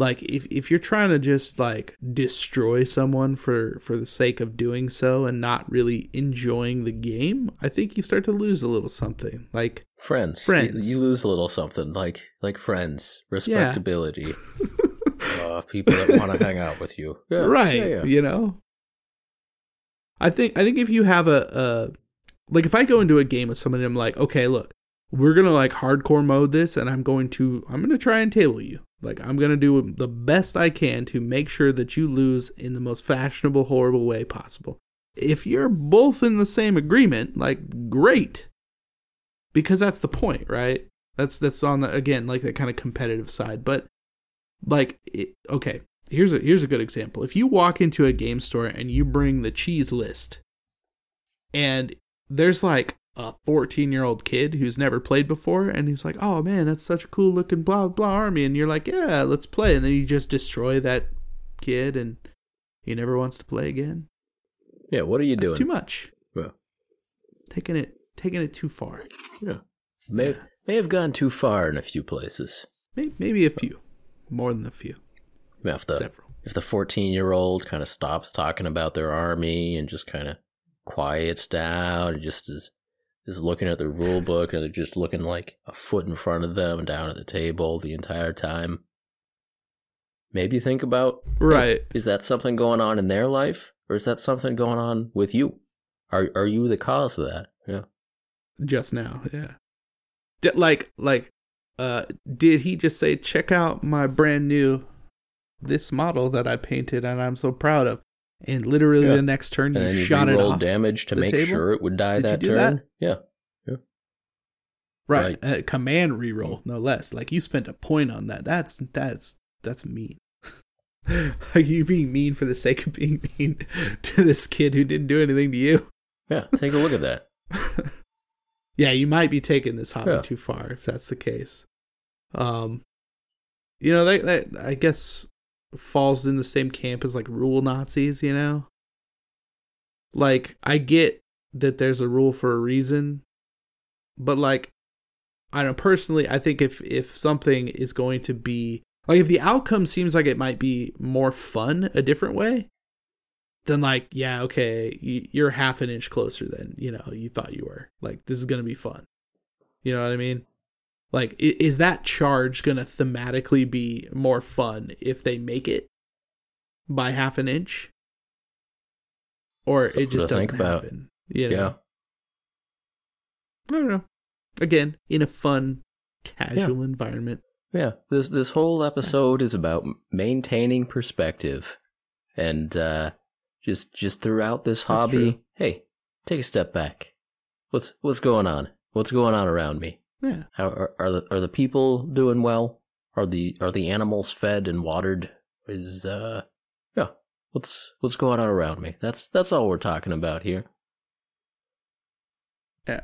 like if if you're trying to just like destroy someone for for the sake of doing so and not really enjoying the game, I think you start to lose a little something. Like Friends. Friends. You, you lose a little something like like friends, respectability. uh, people that want to hang out with you. Yeah, right, yeah, yeah. you know. I think I think if you have a, a like if I go into a game with somebody, I'm like, okay, look, we're gonna like hardcore mode this, and I'm going to I'm gonna try and table you. Like I'm gonna do the best I can to make sure that you lose in the most fashionable, horrible way possible. If you're both in the same agreement, like great, because that's the point, right? That's that's on the again like that kind of competitive side, but like it, okay, here's a here's a good example. If you walk into a game store and you bring the cheese list, and there's like a 14 year old kid who's never played before, and he's like, "Oh man, that's such a cool looking blah blah army," and you're like, "Yeah, let's play," and then you just destroy that kid, and he never wants to play again. Yeah, what are you That's doing? too much. Yeah. Taking it taking it too far. Yeah. May may have gone too far in a few places. Maybe, maybe a few, more than a few, mean, if the several. if the fourteen year old kind of stops talking about their army and just kind of quiets down and just is is looking at the rule book and they're just looking like a foot in front of them down at the table the entire time. Maybe think about hey, Right. is that something going on in their life or is that something going on with you? Are are you the cause of that? Yeah. just now yeah like like uh did he just say check out my brand new this model that i painted and i'm so proud of and literally Yeah. the next turn you you shot it off damage to the make table? sure it would die Did you that do turn. Yeah. right, Uh, command reroll no less like you spent a point on that that's that's that's mean are you being mean for the sake of being mean to this kid who didn't do anything to you Yeah. Take a look at that. yeah, you might be taking this hobby Yeah. too far if that's the case. Um, you know, that, that I guess falls in the same camp as like rule Nazis, you know? Like I get that there's a rule for a reason, but like I don't personally, I think if if something is going to be like if the outcome seems like it might be more fun a different way, then like yeah, okay, you're half an inch closer than, you know, you thought you were. Like this is going to be fun. You know what I mean? Like, is that charge going to thematically be more fun if they make it by half an inch? Or Something it just doesn't happen? You know? Yeah. I don't know. Again, in a fun, casual yeah. environment. Yeah, this this whole episode is about maintaining perspective, and uh, just just throughout this hobby, hey, take a step back. What's what's going on? What's going on around me? Yeah. How, are, are the are the people doing well? Are the are the animals fed and watered? Is uh yeah. What's what's going on around me? That's that's all we're talking about here. Yeah.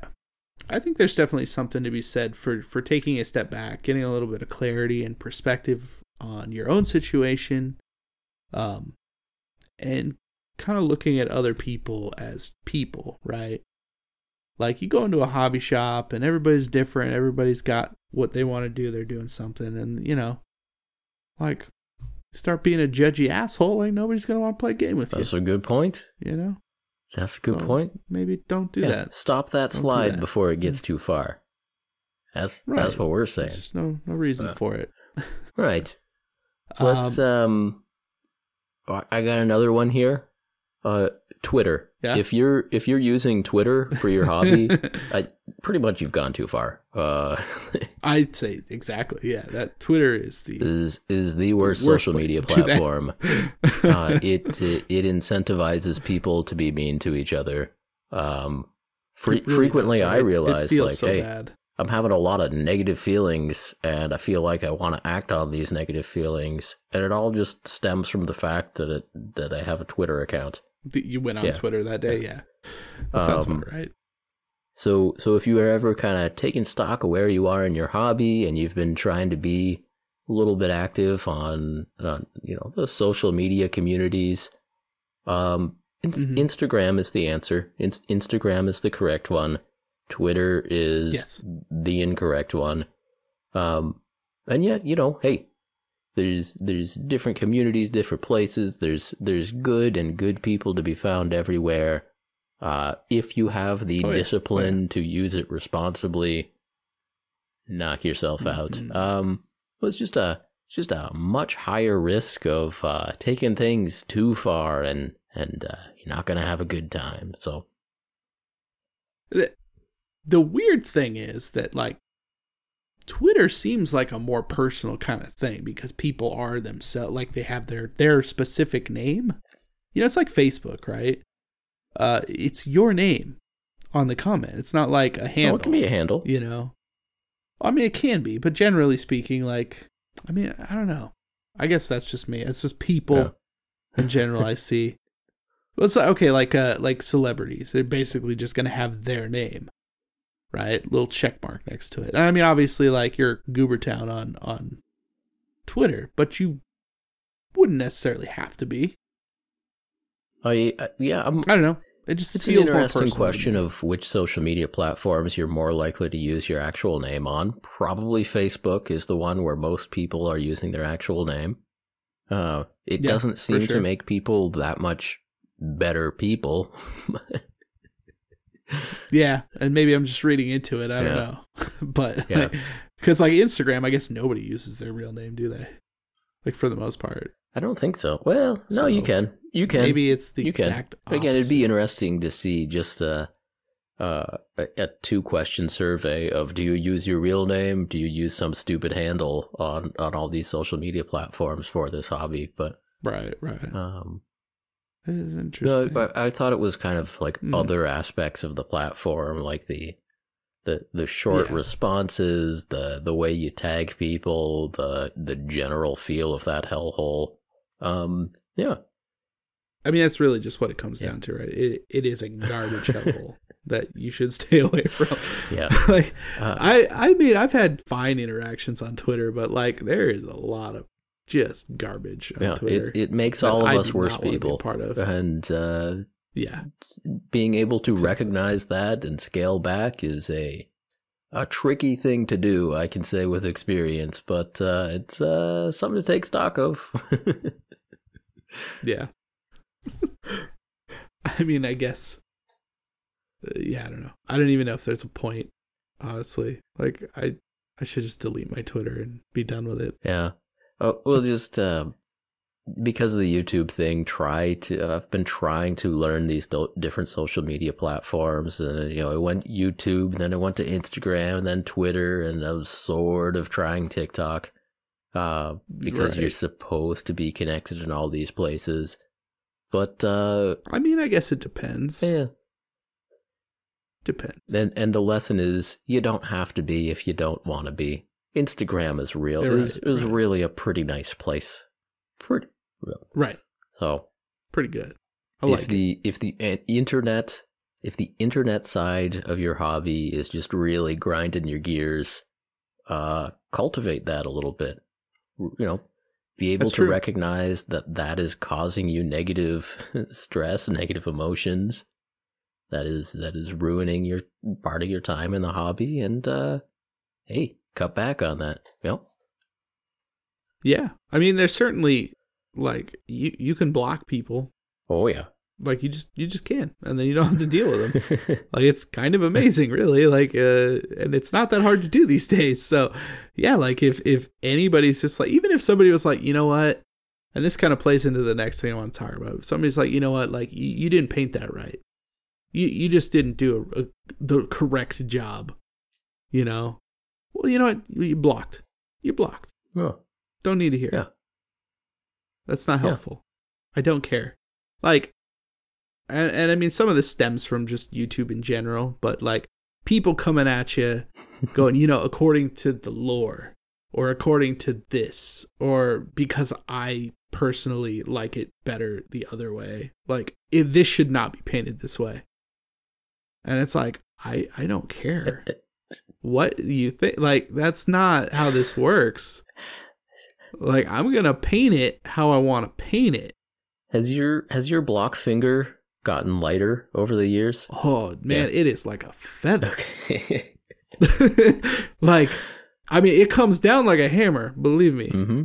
I think there's definitely something to be said for for taking a step back, getting a little bit of clarity and perspective on your own situation, um, and kind of looking at other people as people, right? Like you go into a hobby shop and everybody's different. Everybody's got what they want to do. They're doing something, and you know, like start being a judgy asshole. Like nobody's gonna want to play a game with That's you. That's a good point. You know. That's a good so point. Maybe don't do yeah, that. Stop that don't slide that. before it gets yeah. too far. That's right. that's what we're saying. There's no no reason uh, for it. right. Let's um, um I got another one here. Uh Twitter. Yeah. If you're if you're using Twitter for your hobby, I, pretty much you've gone too far. Uh, I'd say exactly. Yeah, that Twitter is the is is the worst, the worst social media platform. uh, it, it, it incentivizes people to be mean to each other. Um, fre- really frequently, does, right? I realize like, so hey, bad. I'm having a lot of negative feelings, and I feel like I want to act on these negative feelings, and it all just stems from the fact that it that I have a Twitter account you went on yeah. Twitter that day. Yeah, that sounds um, about right. So, so if you are ever kind of taking stock of where you are in your hobby, and you've been trying to be a little bit active on, on you know, the social media communities, um, mm-hmm. Instagram is the answer. In- Instagram is the correct one. Twitter is yes. the incorrect one. Um, and yet, you know, hey, there's there's different communities, different places. There's there's good and good people to be found everywhere. Uh, if you have the oh, yeah. discipline yeah. to use it responsibly, knock yourself mm-hmm. out. Um, it's just a just a much higher risk of uh, taking things too far, and and uh, you're not gonna have a good time. So, the, the weird thing is that like Twitter seems like a more personal kind of thing because people are themselves like they have their their specific name. You know, it's like Facebook, right? Uh it's your name on the comment. It's not like a handle. Oh, it can be a handle. You know. I mean it can be, but generally speaking, like I mean, I don't know. I guess that's just me. It's just people yeah. in general I see. Well, it's like okay, like uh like celebrities. They're basically just gonna have their name right? Little check mark next to it. And I mean, obviously, like you're Goobertown on on Twitter, but you wouldn't necessarily have to be. I uh, yeah, I'm, I do not know. It just it's an interesting question of which social media platforms you're more likely to use your actual name on. Probably Facebook is the one where most people are using their actual name. Uh, it yeah, doesn't seem sure. to make people that much better people. yeah, and maybe I'm just reading into it. I don't know, but because like, like Instagram, I guess nobody uses their real name, do they? Like for the most part. I don't think so. Well, no, so, you can. You can. Maybe it's the you exact. Can. Again, it'd be interesting to see just a, uh, a two question survey of do you use your real name? Do you use some stupid handle on on all these social media platforms for this hobby? But right, right. Um, it is interesting. No, I, I thought it was kind of like mm. other aspects of the platform, like the the the short yeah. responses, the the way you tag people, the the general feel of that hellhole. Um, yeah. I mean, that's really just what it comes yeah. down to, right? It it is a garbage hellhole that you should stay away from. Yeah. like uh, I I mean, I've had fine interactions on Twitter, but like there is a lot of just garbage on Yeah, Twitter. it, it makes all of I us worse not wanna be a people. part of. And uh, yeah, being able to recognize that and scale back is a a tricky thing to do, I can say with experience, but uh, it's uh, something to take stock of. yeah. I mean, I guess. uh, yeah, I don't know. I don't even know if there's a point. Honestly, like I, I should just delete my Twitter and be done with it. yeah. Oh, well, just uh, because of the YouTube thing, try to. I've been trying to learn these do- different social media platforms, and you know, I went YouTube, then I went to Instagram, then Twitter, and I was sort of trying TikTok, uh, because you're supposed to be connected in all these places. But uh, I mean, I guess it depends. yeah, Depends. and and the lesson is you don't have to be if you don't want to be. Instagram is real. Yeah, is right, really a pretty nice place. Pretty real. right. So Pretty good. I if like it. the if the uh, internet if the internet side of your hobby is just really grinding your gears, uh, cultivate that a little bit. You know, be able That's to true. recognize that that is causing you negative stress, negative emotions. That is that is ruining your part of your time in the hobby, and uh, hey, cut back on that. Yep. Yeah. I mean, there's certainly like you you can block people. Oh yeah. Like you just you just can, and then you don't have to deal with them. like it's kind of amazing really like uh and it's not that hard to do these days so yeah like if if anybody's just like even if somebody was like you know what and this kind of plays into the next thing i want to talk about if somebody's like you know what like you, you didn't paint that right you you just didn't do a, a, the correct job you know well you know what you blocked you blocked oh, don't need to hear Yeah. it. That's not Yeah. helpful. I don't care. Like, and, and I mean, some of this stems from just YouTube in general, but like people coming at you going, you know, according to the lore or according to this or because I personally like it better the other way. Like, it, this should not be painted this way. And it's like, I, I don't care. what you think? Like, that's not how this works. Like, I'm to paint it how I want to paint it. has your has your block finger gotten lighter over the years? Oh, man, it is like a feather. Okay. like, I mean, it comes down like a hammer, believe me. mm-hmm.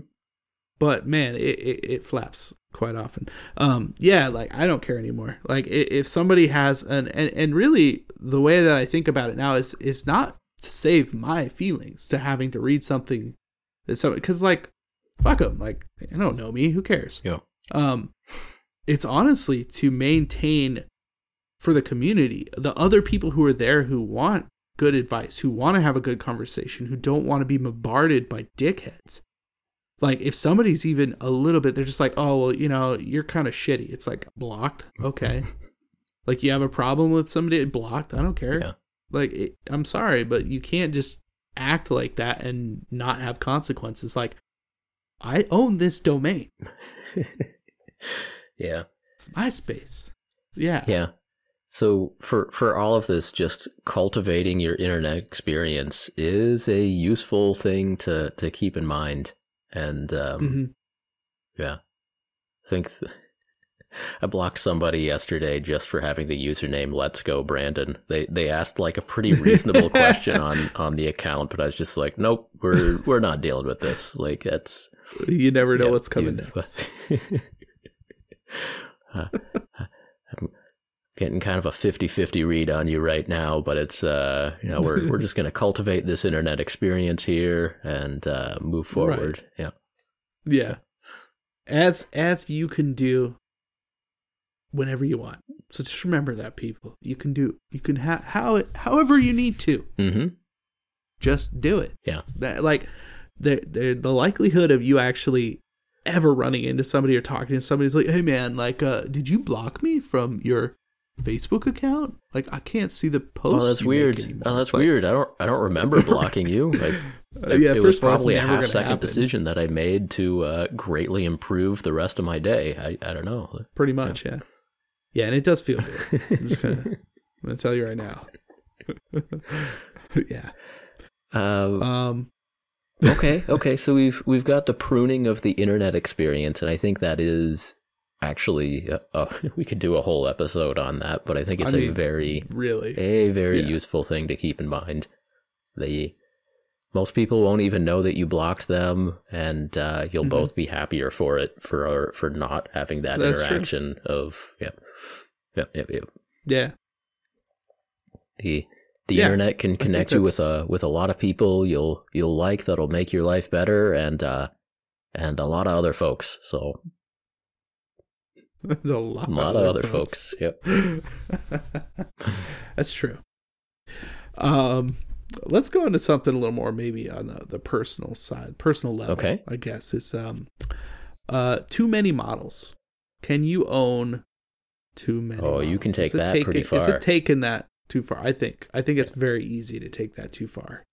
But man, it, it, it flaps quite often. Um, yeah, like I don't care anymore. Like if somebody has an and, and really the way that I think about it now is is not save my feelings to having to read something that some because like fuck them like they don't know me who cares? Yeah. um it's honestly to maintain for the community the other people who are there who want good advice who want to have a good conversation who don't want to be bombarded by dickheads. Like if somebody's even a little bit they're just like oh well you know you're kind of shitty. It's like blocked? Okay. Like you have a problem with somebody blocked? I don't care. Yeah. Like it, i'm sorry but you can't just act like that and not have consequences like i own this domain Yeah. it's my space yeah Yeah. So for for all of this, just cultivating your internet experience is a useful thing to to keep in mind. And um, Mhm. yeah, I think th- I blocked somebody yesterday just for having the username "Let's Go Brandon." They they asked like a pretty reasonable question on on the account, but I was just like, nope, we're we're not dealing with this. Like that's you never know yeah, what's coming next Uh, I'm getting kind of a 50-50 read on you right now, but it's uh, you know, we're we're just going to cultivate this internet experience here and uh, move Right. forward. Yeah. yeah as as you can do whenever you want so just remember that people you can do you can have how however you need to Mhm. just do it Yeah. that like the the the likelihood of you actually ever running into somebody or talking to somebody is like hey man like uh did you block me from your facebook account like i can't see the posts Oh, that's weird. Oh, that's like, weird. I don't I don't remember blocking you. Like uh, yeah it first was of all, it's probably a half second happen. decision that I made to uh, greatly improve the rest of my day. I, I don't know. pretty much yeah yeah and it does feel good i'm just gonna i'm gonna tell you right now yeah Uh, um okay, okay. So we've we've got the pruning of the internet experience, and I think that is actually uh, uh, we could do a whole episode on that. But I think it's I a mean, very Really? a very Yeah. useful thing to keep in mind. The most people won't even know that you blocked them, and uh, you'll Mhm. both be happier for it for for not having that That's true. interaction of yep, yep, yep, yep. Yeah. The the Yeah, internet can connect you with a with a lot of people you'll you'll like that'll make your life better, and uh, and a lot of other folks. So a lot, a lot of other folks. Yep. That's true. Um, let's go into something a little more, maybe on the, the personal side, personal level. Okay. I guess is um, uh, too many models. Can you own too many? Oh, you can take Is that taking- pretty Is far. it taking that too far? I think. I think it's very easy to take that too far,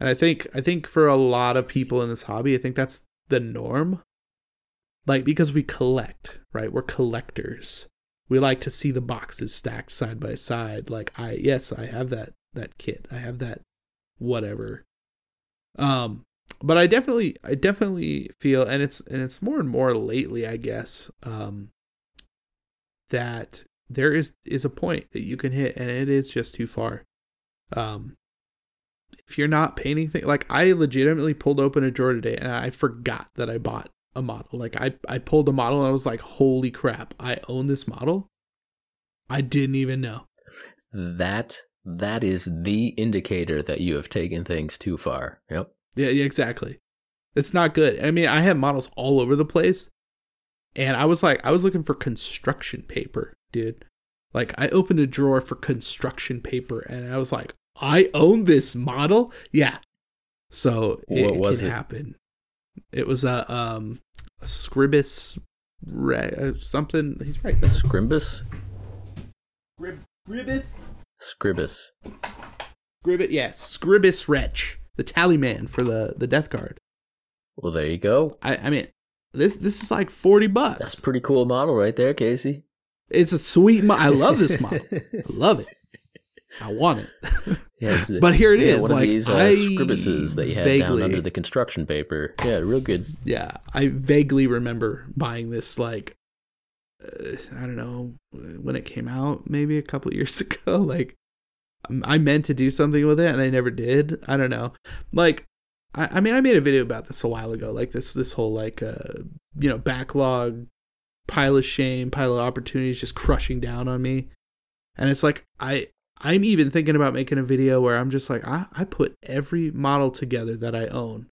and I think I think for a lot of people in this hobby, I think that's the norm. Like because we collect, right? We're collectors we like to see the boxes stacked side by side like i yes i have that that kit i have that whatever um but i definitely i definitely feel and it's and it's more and more lately i guess um that there is is a point that you can hit and it is just too far um if you're not painting things like i legitimately pulled open a drawer today and i forgot that i bought a model. Like I, I pulled a model and I was like, holy crap, I own this model. I didn't even know. That that is the indicator that you have taken things too far. Yep. Yeah, yeah, exactly. It's not good. I mean, I have models all over the place. And I was like, I was looking for construction paper, dude. Like I opened a drawer for construction paper and I was like, I own this model? Yeah. So it, What was can it? happen. It was a um a Scribbus re- uh, something. He's right. Scribbus? Scribbus. Scribbus, yeah, Scribbus Wretch, the tally man for the the Death Guard. Well, there you go. I I mean, this this is like forty bucks. That's a pretty cool model right there, Casey. It's a sweet. Mo- I love this model. I love it. I want it. Yeah, a- But here it yeah, is, One like, of these uh, that you had down under the construction paper. Yeah, real good. yeah, I vaguely remember buying this like uh, I don't know when it came out, maybe a couple years ago. Like I meant to do something with it and I never did. I don't know. Like I, I mean, I made a video about this a while ago. Like this this whole like uh you know backlog pile of shame, pile of opportunities just crushing down on me. And it's like I I'm even thinking about making a video where I'm just like I, I put every model together that I own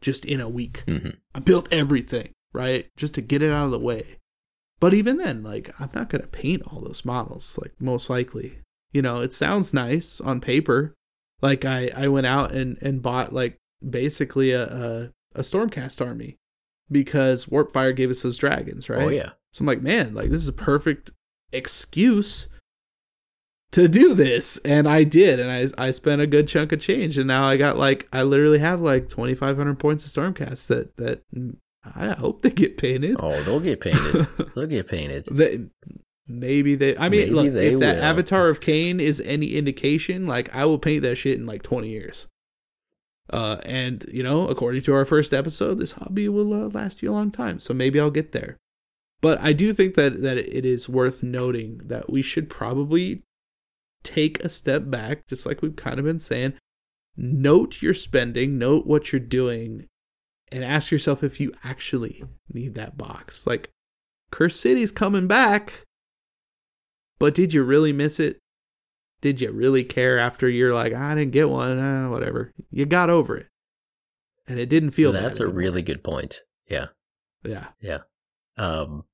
just in a week. hmm I built everything, right? Just to get it out of the way. But even then, like, I'm not going to paint all those models, like, most likely. You know, it sounds nice on paper. Like, I, I went out and, and bought, like, basically a, a, a Stormcast army because Warpfire gave us those dragons, oh, right? Oh yeah. So I'm like, man, like, this is a perfect excuse to do this and i did and i i spent a good chunk of change and now i got like i literally have like 2500 points of stormcast that that i hope they get painted Oh, they'll get painted. they'll get painted. They- maybe they i mean Maybe look if that will. avatar of Khaine is any indication like i will paint that shit in like 20 years uh and you know according to our first episode this hobby will uh, last you a long time. So maybe i'll get there. But i do think that that it is worth noting that we should probably take a step back just like we've kind of been saying. Note your spending note what you're doing and ask yourself if you actually need that box. Like Cursed City's coming back but did you really miss it? Did you really care after you're like, I didn't get one, uh, whatever. You got over it. And it didn't feel that. That's a really good point. Yeah. Yeah. Yeah. Um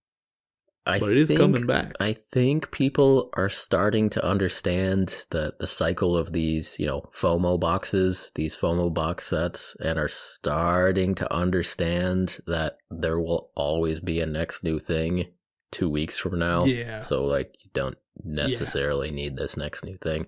I But it is think, coming back. I think people are starting to understand the the cycle of these, you know, FOMO boxes, these FOMO box sets, and are starting to understand that there will always be a next new thing two weeks from now. Yeah. So like you don't necessarily need this next new thing.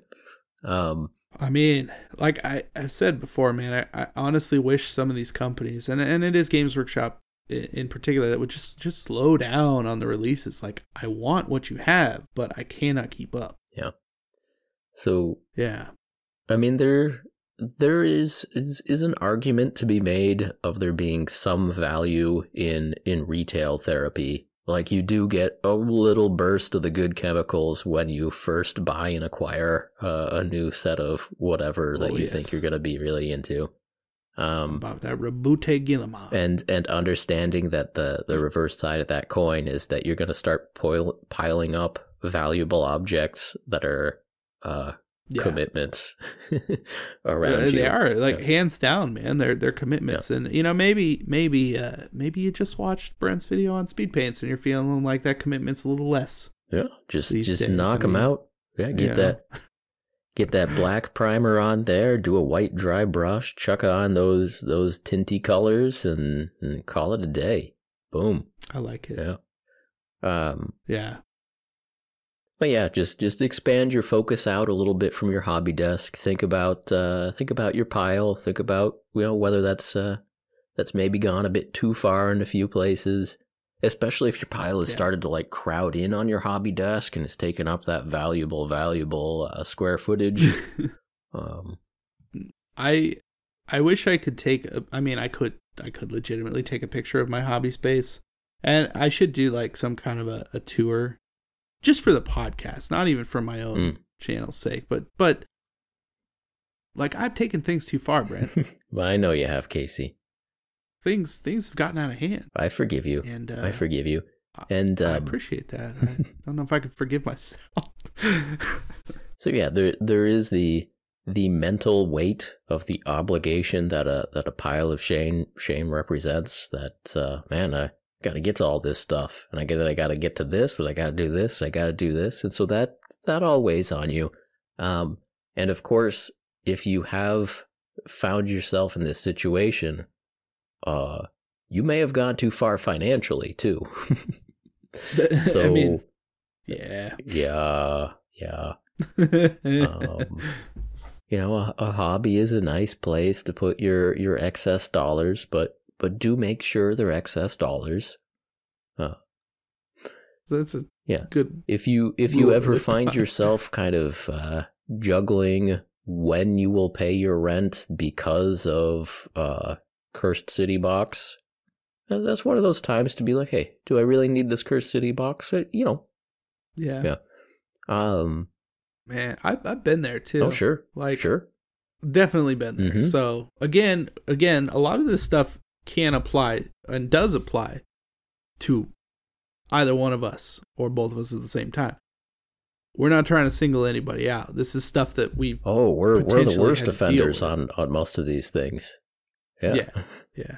Um I mean, like I, I've said before, man, I, I honestly wish some of these companies, and, and it is Games Workshop in particular, that would just, just slow down on the releases. Like, I want what you have, but I cannot keep up. Yeah. So Yeah. I mean, there there is, is is an argument to be made of there being some value in in retail therapy. Like you do get a little burst of the good chemicals when you first buy and acquire uh, a new set of whatever that Oh, you yes. think you're going to be really into. Um, About that Roboute Guilliman. and and understanding that the the reverse side of that coin is that you're going to start piling up valuable objects that are uh, yeah. commitments around Uh, you. they are like Yeah. hands down, man. They're they're commitments, and you know maybe maybe uh maybe you just watched Brent's video on speed paints and you're feeling like that commitment's a little less. Yeah, just just days, knock I them out. Yeah, get that get that black primer on there. Do a white dry brush. Chuck on those those tinty colors and, and call it a day. Boom. I like it. Yeah. Um. Yeah. But yeah, just just expand your focus out a little bit from your hobby desk. Think about uh, think about your pile. Think about you know whether that's uh, that's maybe gone a bit too far in a few places. Especially if your pile has Yeah. started to like crowd in on your hobby desk and it's taken up that valuable, valuable uh, square footage. um, I I wish I could take a, I mean I could I could legitimately take a picture of my hobby space. And I should do like some kind of a, a tour just for the podcast, not even for my own Mm. channel's sake, but but like I've taken things too far, Brent. but I know you have, Casey. things things have gotten out of hand. I forgive you. And uh, I forgive you. I- And I um, appreciate that. I don't know if I can forgive myself. So yeah, there there is the the mental weight of the obligation that a that a pile of shame shame represents. That uh, man, I got to get to all this stuff, and I get that I got to get to this, and I got to do this, I got to do this, and so that that all weighs on you. Um, and of course, if you have found yourself in this situation, uh, you may have gone too far financially too. so I mean, yeah. yeah, yeah. um, you know, a, a hobby is a nice place to put your your excess dollars, but but do make sure they're excess dollars. That's a Yeah. good. If you if you ever find yourself kind of uh, juggling when you will pay your rent because of uh, cursed city box, uh, that's one of those times to be like, hey, do I really need this cursed city box? Uh, You know, Yeah. Yeah. um, Man, I, I've been there too. oh sure, Like, sure, definitely been there. Mhm. So again, again, a lot of this stuff can apply and does apply to either one of us or both of us at the same time. We're not trying to single anybody out. This is stuff that we, Oh, we're we're the worst had to deal offenders on on most of these things. Yeah, Yeah. yeah.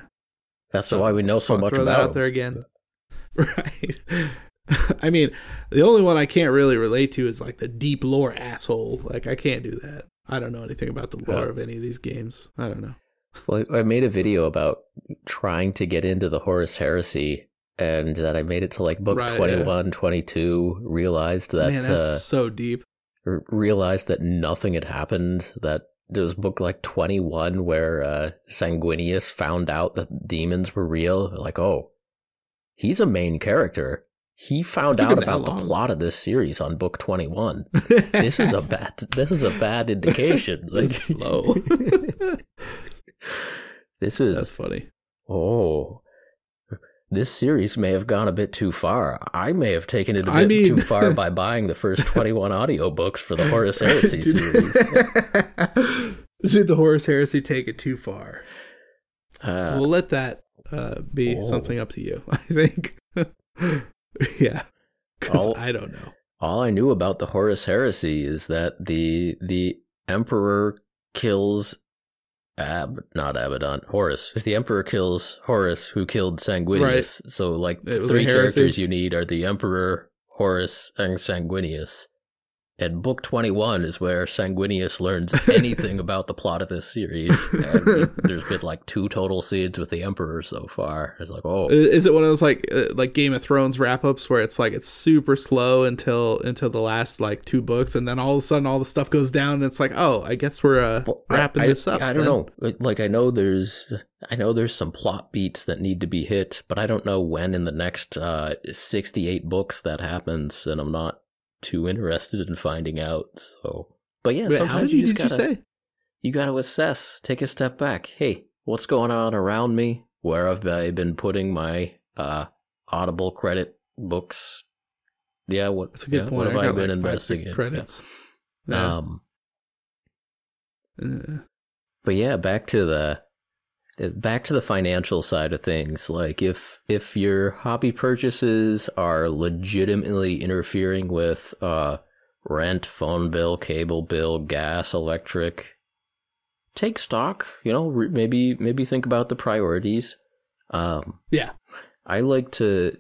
that's So, why we know so much throw about that out them. there again. Right. I mean, the only one I can't really relate to is like the deep lore asshole. Like I can't do that. I don't know anything about the lore Yeah. of any of these games. I don't know. Well, I made a video about trying to get into the Horus Heresy, and that I made it to like book Right, yeah. 21, 22, Realized that Man, that's uh, so deep. r- realized that nothing had happened. That there was book like twenty one where uh, Sanguinius found out that demons were real. Like, oh, he's a main character. He found out about the plot of this series on book twenty one. this is a bad this is a bad indication like slow. this is That's funny. oh this series may have gone a bit too far i may have taken it a bit I mean- too far by buying the first 21 audiobooks for the horus heresy Did- series Did the Horus Heresy take it too far? uh, we'll let that uh, be oh. something up to you. I think. yeah, because I don't know. all i knew about the horus heresy is that the the emperor kills Ab, not Abaddon, Horus. If the Emperor kills Horus, who killed Sanguinius, so like three characters you need are the Emperor, Horus, and Sanguinius. And book twenty one is where Sanguinius learns anything about the plot of this series. And there's been like two total scenes with the Emperor so far. It's like, oh, Is it one of those like uh, like Game of Thrones wrap ups where it's like it's super slow until until the last like two books, and then all of a sudden all the stuff goes down, and it's like, oh, I guess we're uh, Well, wrapping I, this up. I don't then. know. Like I know there's I know there's some plot beats that need to be hit, but I don't know when in the next uh 68 books that happens and I'm not too interested in finding out. So But yeah, Wait, sometimes you just did gotta say? you got to assess, take a step back. Hey, what's going on around me? Where have I been putting my uh, Audible credit books? Yeah, what? That's a good yeah, point. What have I I, been like investing in? credits. Yeah. Um, Uh, but yeah, back to the back to the financial side of things. Like if if your hobby purchases are legitimately interfering with uh, rent, phone bill, cable bill, gas, electric, take stock. You know, re- maybe maybe think about the priorities. Um, yeah. I like to,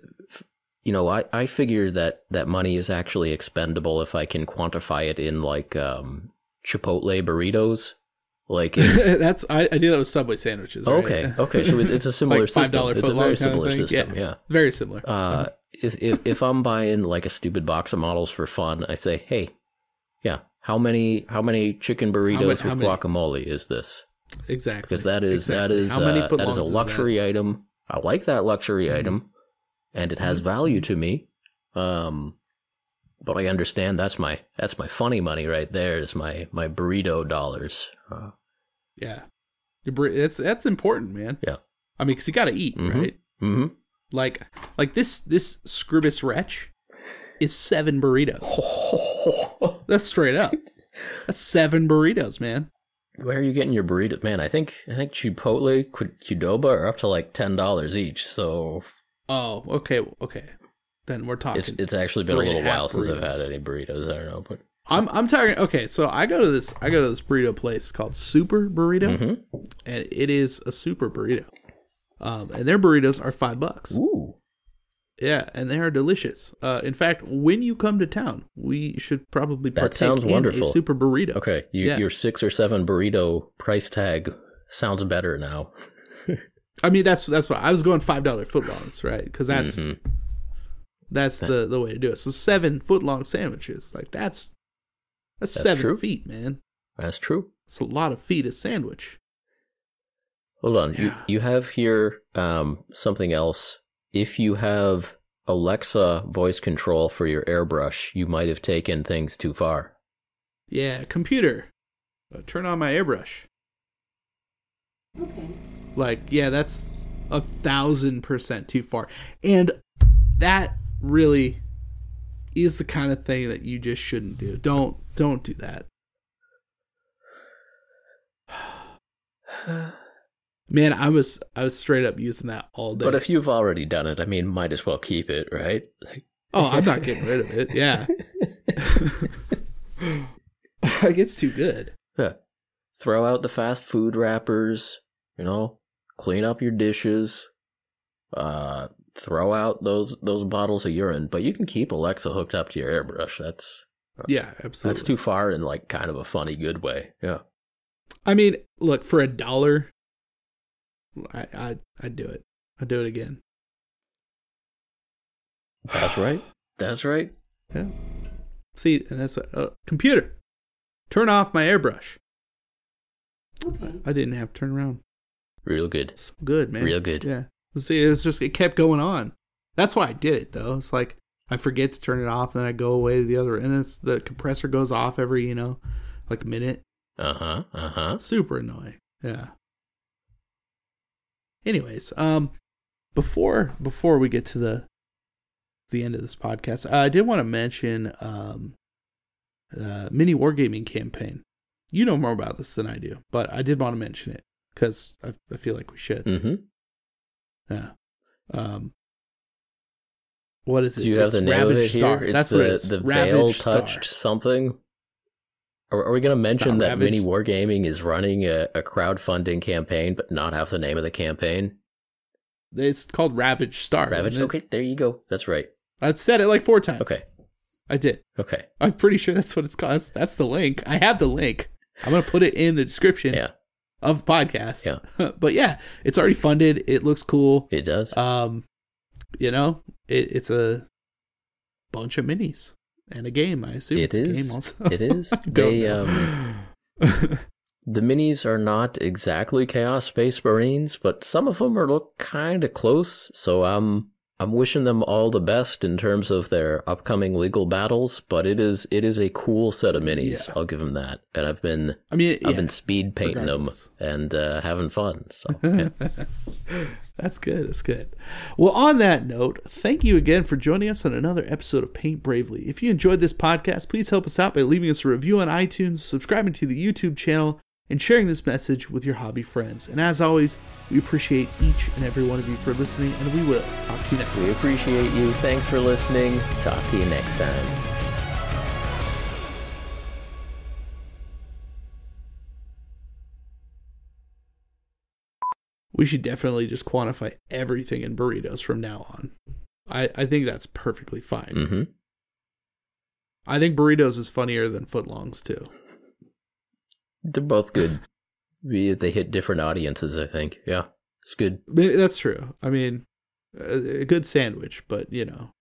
you know, I, I figure that that money is actually expendable if I can quantify it in like um, Chipotle burritos. Like, if, That's I, I do that with Subway sandwiches. right? okay, okay, so it's a similar Like $5 system. It's a very similar system. Yeah. Yeah. Very similar. Uh, if, if if I'm buying like a stupid box of models for fun, I say, hey, yeah, how many how many chicken burritos how with many- guacamole is this? exactly. Because that is that Exactly. is How many uh, that is a footlongs is luxury item. I like that luxury Mhm. item, and it has Mhm. value to me. Um, but I understand that's my that's my funny money right there. Is my my burrito dollars. Uh, Yeah, bur- that's important, man. Yeah. I mean, because you got to eat, Mhm. right? hmm Like, like this this Scribbus wretch is seven burritos. That's straight up. That's seven burritos, man. Where are you getting your burritos, man? I think I think Chipotle, Qdoba are up to like ten dollars each. So Oh, okay, okay. Then we're talking. it's it's actually been a little while since I've had any burritos. I don't know, but I'm I'm talking. Okay, so I go to this I go to this burrito place called Super Burrito, Mhm. and it is a super burrito. Um, and their burritos are five bucks. ooh, Yeah, and they are delicious. Uh, in fact, when you come to town, we should probably That partake sounds in wonderful. a super burrito. okay, you, Yeah. your six or seven burrito price tag sounds better now. I mean, that's that's what I was going five dollar footlongs, right? Because that's Mhm. that's the the way to do it. So seven foot long sandwiches, like that's that's, That's seven true. feet, man. That's true. It's a lot of feet a sandwich. Hold on. Yeah. You you have here um something else. If you have Alexa voice control for your airbrush, you might have taken things too far. Yeah, computer, uh, turn on my airbrush. Okay. Like, yeah, that's a thousand percent too far. And that really is the kind of thing that you just shouldn't do. Don't don't do that. Man, I was I was straight up using that all day. But if you've already done it, I mean, might as well keep it, right? Like, oh, I'm not getting rid of it. Yeah. like it's too good. yeah. Throw out the fast food wrappers, you know, clean up your dishes, uh, throw out those those bottles of urine, but you can keep Alexa hooked up to your airbrush. That's Yeah, absolutely. that's too far in like kind of a funny good way. Yeah. I mean, look for a dollar. I I I'd do it. I'd do it again. That's right. That's right. Yeah. See, and that's a uh, computer. Turn off my airbrush. Okay. I didn't have to turn around. Real good. So good, man. Real good. Yeah. See, it was just it kept going on. That's why I did it though. It's like I forget to turn it off, and then I go away to the other, and it's the compressor goes off every you know, like minute. Uh huh. Uh huh. Super annoying. Yeah. Anyways, um, before before we get to the the end of this podcast, I did want to mention um, uh, mini wargaming campaign. You know more about this than I do, but I did want to mention it because I, I feel like we should. Mm-hmm. Yeah. Um. What is it? Do you have the name of it Ravage here? Star. It's That's the what it is. the Ravage veil Star. touched something. Are, are we going to mention that Ravage. Mini Wargaming is running a, a crowdfunding campaign, but not have the name of the campaign? It's called Ravage Star. Ravage. Okay, there you go. That's right. I said it like four times. Okay. I did. Okay. I'm pretty sure that's what it's called. That's, that's the link. I have the link. I'm gonna put it in the description Yeah, of the podcast. Yeah. but yeah, it's already funded. It looks cool. it does. Um, you know, it, it's a bunch of minis and a game. I assume It it's a is. game also. It is. They, know. the minis are not exactly Chaos Space Marines, but some of them are look kind of close. So I'm I'm wishing them all the best in terms of their upcoming legal battles, but it is it is a cool set of minis. Yeah. I'll give them that. And I've been I mean, I've yeah, been speed painting regardless. them and uh, having fun. So yeah. That's good. That's good. Well, on that note, thank you again for joining us on another episode of Paint Bravely. If you enjoyed this podcast, please help us out by leaving us a review on iTunes, subscribing to the YouTube channel, and sharing this message with your hobby friends. And as always, we appreciate each and every one of you for listening, and we will talk to you next time. we appreciate you. Thanks for listening. Talk to you next time. We should definitely just quantify everything in burritos from now on. I, I think that's perfectly fine. hmm I think burritos is funnier than footlongs too. They're both good. They hit different audiences. I think. Yeah, it's good. That's true. I mean, a a good sandwich, but you know,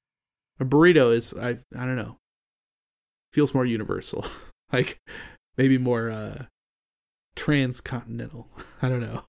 a burrito is I I don't know. Feels more universal. like maybe more uh transcontinental. I don't know.